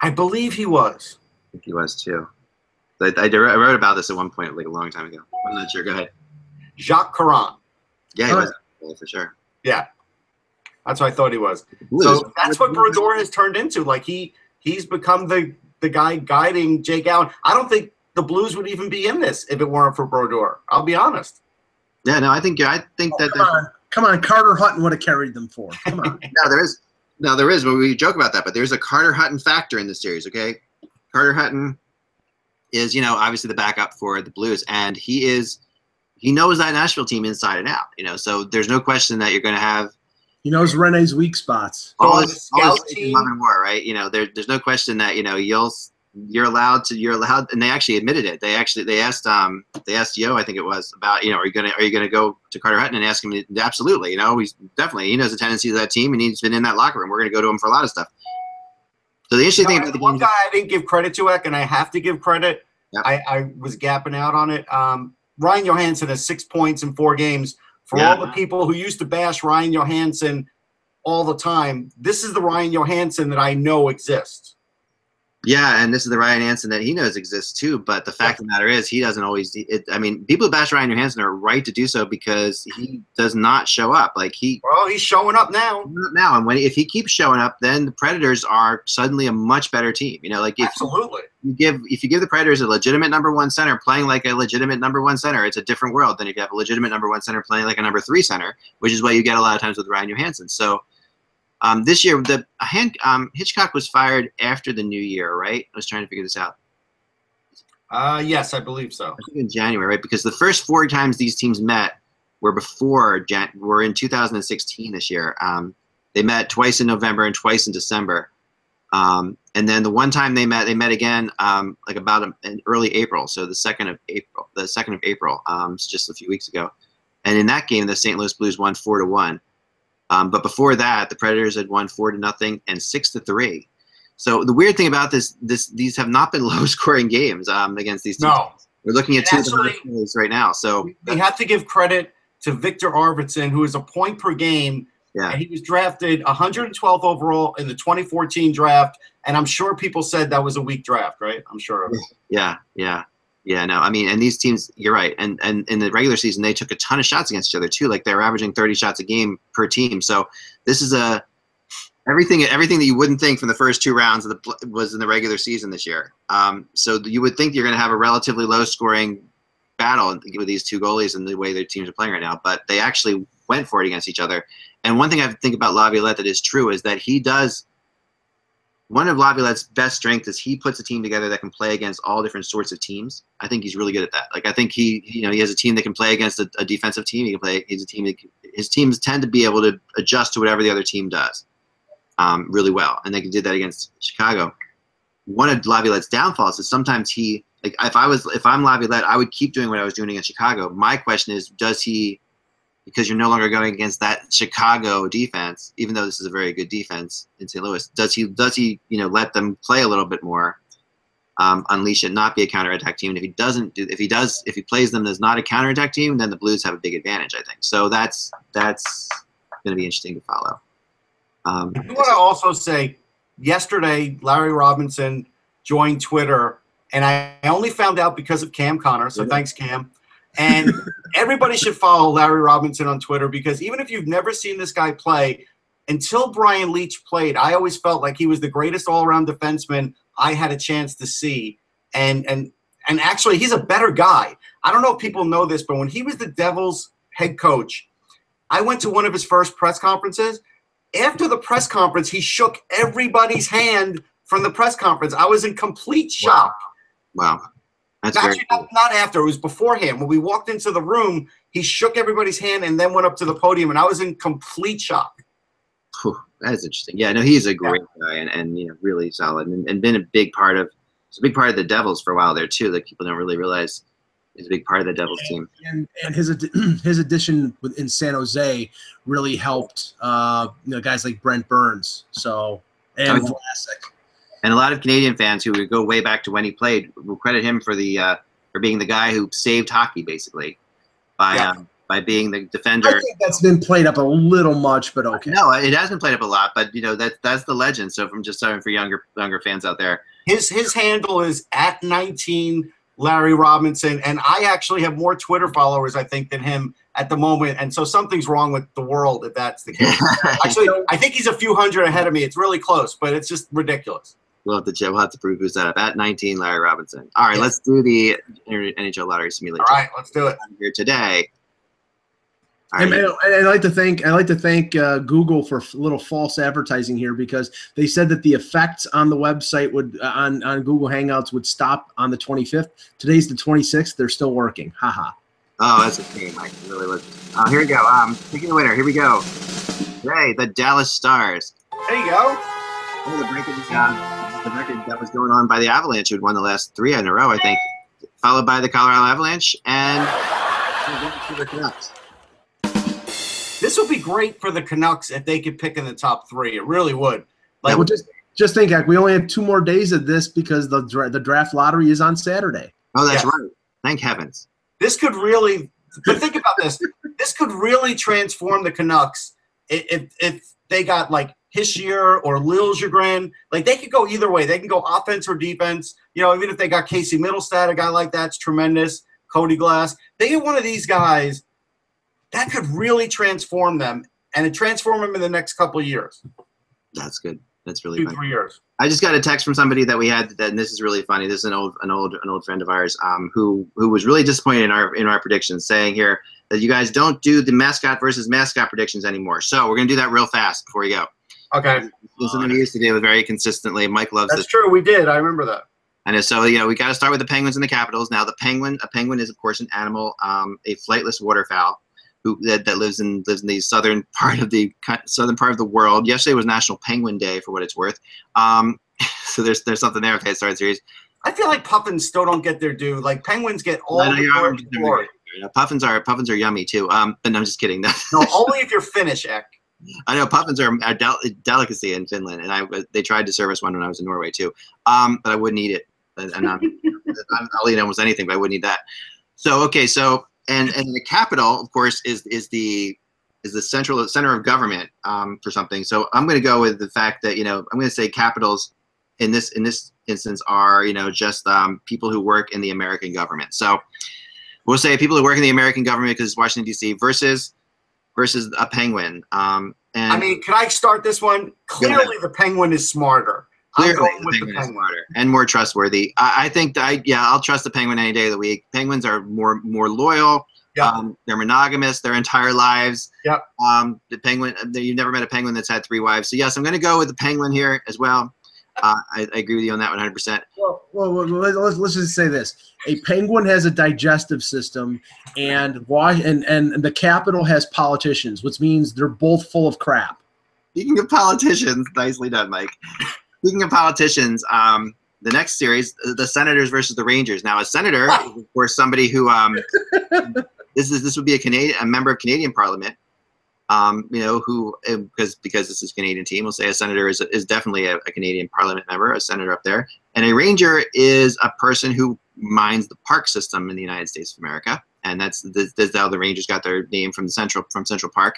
I believe he was. I think he was too. I, I, I wrote about this at one point, like a long time ago. I'm not sure. Go ahead. Jacques Caron. Yeah, he was for sure. Yeah, that's what I thought he was. Blues. So that's what Brodeur has turned into. Like he he's become the the guy guiding Jake Allen. I don't think the Blues would even be in this if it weren't for Brodeur. I'll be honest. Yeah, no, I think I think Oh, that come on, come on. Carter Hutton would have carried them for. Come on. no, there is no, there is. But we joke about that, but there's a Carter Hutton factor in this series. Okay, Carter Hutton is you know obviously the backup for the Blues, and he is he knows that Nashville team inside and out. You know, so there's no question that you're going to have he knows Rinne's weak spots. all on this, all scout this love and war, right? You know, there, there's no question that you know you'll you're allowed to you're allowed, and they actually admitted it. They actually they asked um they asked Yeo I think it was about you know are you gonna are you gonna go to Carter Hutton and ask him absolutely you know he's definitely he knows the tendencies of that team and he's been in that locker room. We're gonna go to him for a lot of stuff. So the interesting thing about the one guy I didn't give credit to, Eck, and I have to give credit. Yep. I, I was gapping out on it. Um, Ryan Johansen has six points in four games. For Yeah. all the people who used to bash Ryan Johansen all the time, this is the Ryan Johansen that I know exists. Yeah, and this is the Ryan Hansen that he knows exists too. But the fact of the matter is, he doesn't always. It, I mean, people who bash Ryan Johansen are right to do so because he does not show up. Like he Well, he's showing up now. now, and when if he keeps showing up, then the Predators are suddenly a much better team. You know, like if Absolutely. you give if you give the Predators a legitimate number one center playing like a legitimate number one center, it's a different world than if you have a legitimate number one center playing like a number three center, which is what you get a lot of times with Ryan Johansen. So. Um, this year, the hand, um, Hitchcock was fired after the new year, right? I was trying to figure this out. Uh, yes, I believe so. I think in January, right? Because the first four times these teams met were before Jan- were in 2016 this year. Um, they met twice in November and twice in December. Um, and then the one time they met, they met again um, like about a, in early April, so the second of April, the second of April, um, it's just a few weeks ago. And in that game, the St. Louis Blues won four to one. Um, but before that, the Predators had won four to nothing and six to three. So the weird thing about this, this these have not been low-scoring games um, against these teams. No. We're looking at And two of the actually- right now. So We have to give credit to Viktor Arvidsson, who is a point per game. Yeah. And he was drafted 112th overall in the 2014 draft. And I'm sure people said that was a weak draft, right? I'm sure. of it. yeah, yeah, yeah. No, I mean, and these teams, you're right. And and in the regular season, they took a ton of shots against each other too. Like they're averaging 30 shots a game per team. So this is a everything everything that you wouldn't think from the first two rounds of the was in the regular season this year. Um, so you would think you're going to have a relatively low scoring battle with these two goalies and the way their teams are playing right now. But they actually went for it against each other. And one thing I think about Laviolette that is true is that he does one of Laviolette's best strengths is he puts a team together that can play against all different sorts of teams. I think he's really good at that. Like I think he, you know, he has a team that can play against a, a defensive team. He can play. He's a team. That, his teams tend to be able to adjust to whatever the other team does, um, really well, and they did that against Chicago. One of Laviolette's downfalls is sometimes he, like, if I was, if I'm Laviolette, I would keep doing what I was doing against Chicago. My question is, does he? Because you're no longer going against that Chicago defense, even though this is a very good defense in St. Louis. Does he does he you know let them play a little bit more, um, unleash it, not be a counterattack team? And if he doesn't do, if he does, if he plays them as not a counterattack team, then the Blues have a big advantage, I think. So that's that's going to be interesting to follow. Um, I want to also say yesterday, Larry Robinson joined Twitter, and I only found out because of Cam Connor. So Yeah. thanks, Cam. And everybody should follow Larry Robinson on Twitter because even if you've never seen this guy play, until Brian Leetch played, I always felt like he was the greatest all-around defenseman I had a chance to see. And and and actually, he's a better guy. I don't know if people know this, but when he was the Devils head coach, I went to one of his first press conferences after the press conference, he shook everybody's hand from the press conference. I was in complete shock. wow, that's very Actually, cool. not, not after, it was beforehand. When we walked into the room, he shook everybody's hand and then went up to the podium, and I was in complete shock. Whew, that is interesting. Yeah, no, he's a great guy and, and you know really solid and, and been a big part of. It's a big part of the Devils for a while there too. That people don't really realize is a big part of the Devils team. and and his ad- his addition with in San Jose really helped uh, you know guys like Brent Burns. So and Oh, yeah. Vlasic. And a lot of Canadian fans who would go way back to when he played will credit him for the uh, for being the guy who saved hockey basically by Yeah. um, by being the defender. I think that's been played up a little much, but okay. No, it has been played up a lot, but you know that that's the legend. So from just starting for younger younger fans out there, His his handle is at 19 Larry Robinson, and I actually have more Twitter followers, I think, than him at the moment. And so something's wrong with the world if that's the case. Actually, I think he's a few hundred ahead of me. It's really close, but it's just ridiculous. We'll have to check- we'll have to prove who's that up at 19. Larry Robinson. All right, Yeah. let's do the NHL lottery simulator All right, let's do it. here today. All And, right, and I like to thank I like to thank uh, Google for a little false advertising here because they said that the effects on the website would uh, on on Google Hangouts would stop on the 25th. Today's the 26th. They're still working. Haha. Oh, that's a shame. I really was. Uh, here we go. Um, picking the winner. Here we go. Today, the Dallas Stars. There you go. Oh, the break of the, uh, the record that was going on by the Avalanche, who had won the last three in a row, I think, followed by the Colorado Avalanche and the Canucks. This would be great for the Canucks if they could pick in the top three. It really would. Like, Like, well, just just think, like, we only have two more days of this because the dra- the draft lottery is on Saturday. Oh, that's Yeah. right. Thank heavens. this could really. But think about this. This could really transform the Canucks if if they got like Hischier or Liljegren. Like they could go either way. They can go offense or defense. You know, even if they got Casey Mittelstadt, a guy like that's tremendous. Cody Glass. They get one of these guys that could really transform them, and it transform them in the next couple of years, That's good. That's really two fun. three years. I just got a text from somebody that we had, that, and this is really funny. This is an old, an old, an old friend of ours, um, who who was really disappointed in our in our predictions, saying here that you guys don't do the mascot versus mascot predictions anymore. So we're gonna do that real fast before we go. Okay, something we used to do very consistently. Mike loves it. that's this. true. We did. I remember that. I know. So you know, we got to start with the penguins and the capitals. Now, the penguin, a penguin is of course an animal, um, a flightless waterfowl, who that, that lives in lives in the southern part of the southern part of the world. Yesterday was National Penguin Day, for what it's worth. Um, so there's there's something there. Okay, start series. I feel like puffins still don't get their due. Like penguins get all I know the glory- puffins are puffins are yummy too. Um, but no, I'm just kidding. No, only if you're Finnish, Eck. I know puffins are a del- delicacy in Finland, and I they tried to serve us one when I was in Norway too. Um, but I wouldn't eat it. I'm, I'm- I'll eat almost anything, but I wouldn't eat that. So okay, so and and the capital, of course, is is the is the central center of government um, for something. So I'm going to go with the fact that you know I'm going to say capitals in this in this instance are you know just um, people who work in the American government. So we'll say people who work in the American government because it's Washington D.C. versus versus a penguin. Um, and I mean, can I start this one? Clearly, the penguin is smarter. Clearly, going with the penguin is smarter and more trustworthy. I, I think I, yeah, I'll trust the penguin any day of the week. Penguins are more more loyal. Yep. Um, they're monogamous their entire lives. Yep. Um, the penguin, you've never met a penguin that's had three wives. So yes, I'm going to go with the penguin here as well. Uh, I, I agree with you on that 100. percent Well, well, well let's, let's- just say this: a penguin has a digestive system, and why? And and the capital has politicians, which means they're both full of crap. Speaking of politicians, nicely done, Mike. Speaking of politicians, um, the next series, uh, the Senators versus the Rangers. Now, a senator of course, somebody who um, this is this would be a Canadian, a member of Canadian Parliament. Um, you know, who because because this is Canadian team, we'll say a senator is is definitely a, a Canadian Parliament member, a senator up there, and a ranger is a person who mines the park system in the United States of America, and that's this, this is how the Rangers got their name from the Central from Central Park.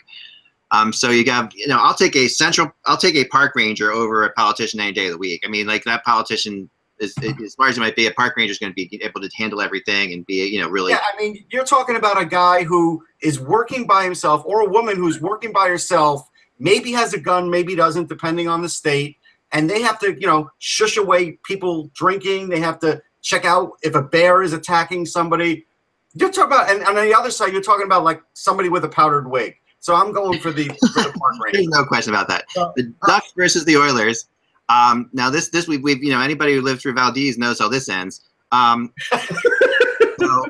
Um, so you got, you know, I'll take a central, I'll take a park ranger over a politician any day of the week. I mean, like that politician is, as far as it might be, a park ranger is going to be able to handle everything and be, you know, really. Yeah, I mean, you're talking about a guy who is working by himself or a woman who's working by herself, maybe has a gun, maybe doesn't, depending on the state. And they have to, you know, shush away people drinking. They have to check out if a bear is attacking somebody. You're talking about, and, and on the other side, you're talking about like somebody with a powdered wig. So I'm going for the, for the park ranger. There's no question about that. Uh, The Ducks versus the Oilers. Um, now this, this we've, we've, you know, anybody who lived through Valdez knows how this ends. Um, so,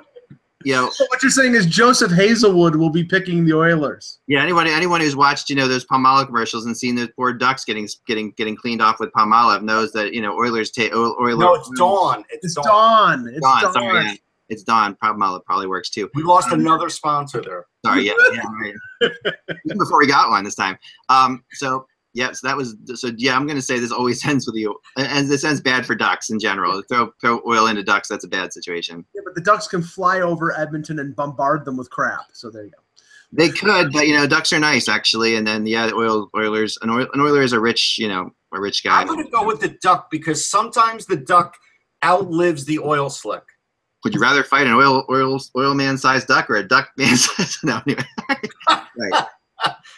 you know, So what you're saying is Joseph Hazelwood will be picking the Oilers. Yeah, anyone anyone who's watched you know those Palmolive commercials and seen those poor ducks getting getting getting cleaned off with Palmolive knows that you know Oilers take Oilers. No, it's Dawn. It's, It's Dawn. Dawn. It's Dawn, Dawn. sorry, yeah. It's Dawn. Palmolive probably works too. We lost another sponsor there. Sorry, yeah, yeah right. Even before we got one this time. Um, so yeah, so that was so yeah. I'm gonna say this always ends with you, and this ends bad for ducks in general. Throw throw oil into ducks, that's a bad situation. Yeah, but the Ducks can fly over Edmonton and bombard them with crap. So there you go. They could, but you know, ducks are nice actually. And then yeah, the oil Oilers an, oil, an Oiler is a rich, you know, a rich guy. I'm going to go with the duck because sometimes the duck outlives the oil slick. Would you rather fight an oil oil oil man sized duck or a duck man sized? No, anyway. right.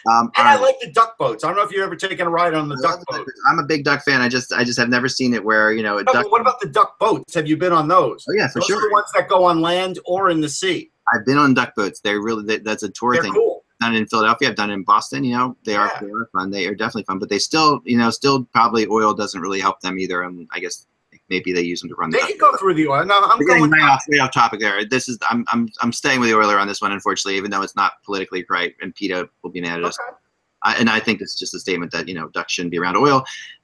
Um, And I like the duck boats. I don't know if you've ever taken a ride on the I duck boat. duck- I'm a big duck fan. I just I just have never seen it where you know a No, duck. but what about the duck boats? Have you been on those? Oh yeah, for those are sure. the ones that go on land or in the sea. I've been on duck boats. They're really that- that's a tour They're thing. cool. done in Philadelphia. I've done it in Boston. You know, they are Yeah. they are fun. They are definitely fun, but they still, you know, still probably oil doesn't really help them either. And I guess maybe they use them to run. They the can go through the oil. No, I'm We're going. right off, right off topic there. This is I'm I'm I'm staying with the Oiler on this one, unfortunately, even though it's not politically correct, and PETA will be mad at us. Okay. I, and I think it's just a statement that you know ducks shouldn't be around oil.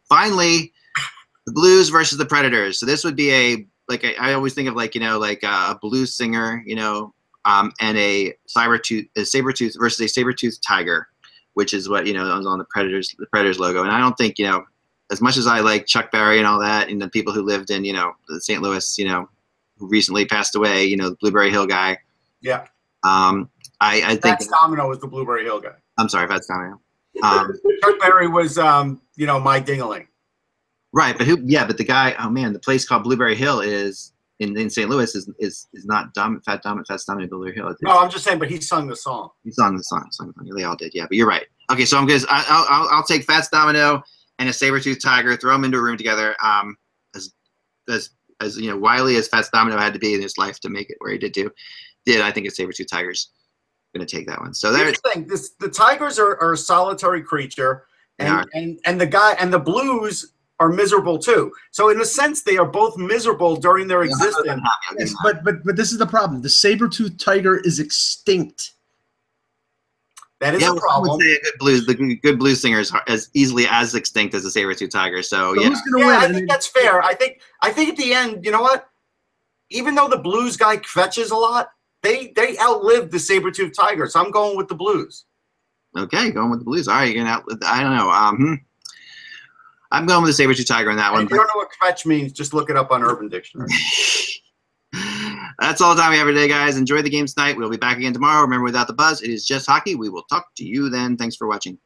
Finally, the Blues versus the Predators. So this would be a like I, I always think of like you know like a, a blues singer, you know, um, and a saber tooth a saber tooth versus a saber tooth tiger, which is what you know was on the Predators the Predators logo. And I don't think you know as much as I like Chuck Berry and all that, and the people who lived in you know St. Louis, you know, who recently passed away, you know, the Blueberry Hill guy. Yeah. Um, I, I think That's Domino was the Blueberry Hill guy. I'm sorry if Domino. Um, Chuck Berry was, um, you know, my dingaling. Right, but who? Yeah, but the guy. Oh man, the place called Blueberry Hill is in, in St. Louis is is is not Dom, Fat Dom, Fat Dominic Blueberry Hill. No, I'm just saying, but he sung the song. He's sung the song. song. They all did. Yeah, but you're right. Okay, so I'm good. I, I'll, I'll I'll take Fats Domino and a saber tooth tiger, throw them into a room together. Um, as as as you know, wily as Fats Domino had to be in his life to make it where he did do, did I think it's saber tooth tigers going to take that one. So there. Here's the thing: this the Tigers are, are a solitary creature, and, and and the guy and the Blues are miserable too. So in a sense, they are both miserable during their existence. I'll Yes, but but but this is the problem. The saber-toothed tiger is extinct. That is yeah, a well, some would problem. say a good blues, the good blues singers is as easily as extinct as the saber tooth tiger. So So yeah, who's gonna Yeah, I think that's fair. I think I think at the end, you know what? Even though the Blues guy fetches a lot, they they outlived the saber tooth tiger. So I'm going with the Blues. Okay, going with the Blues. All right, you're gonna. Out, I don't know. Um, hmm. I'm going with the saber tooth tiger on that And one. if you don't know what fetch means, just look it up on Urban Dictionary. That's all the time we have today, guys. Enjoy the games tonight. We'll be back again tomorrow. Remember, without the buzz, it is just hockey. We will talk to you then. Thanks for watching.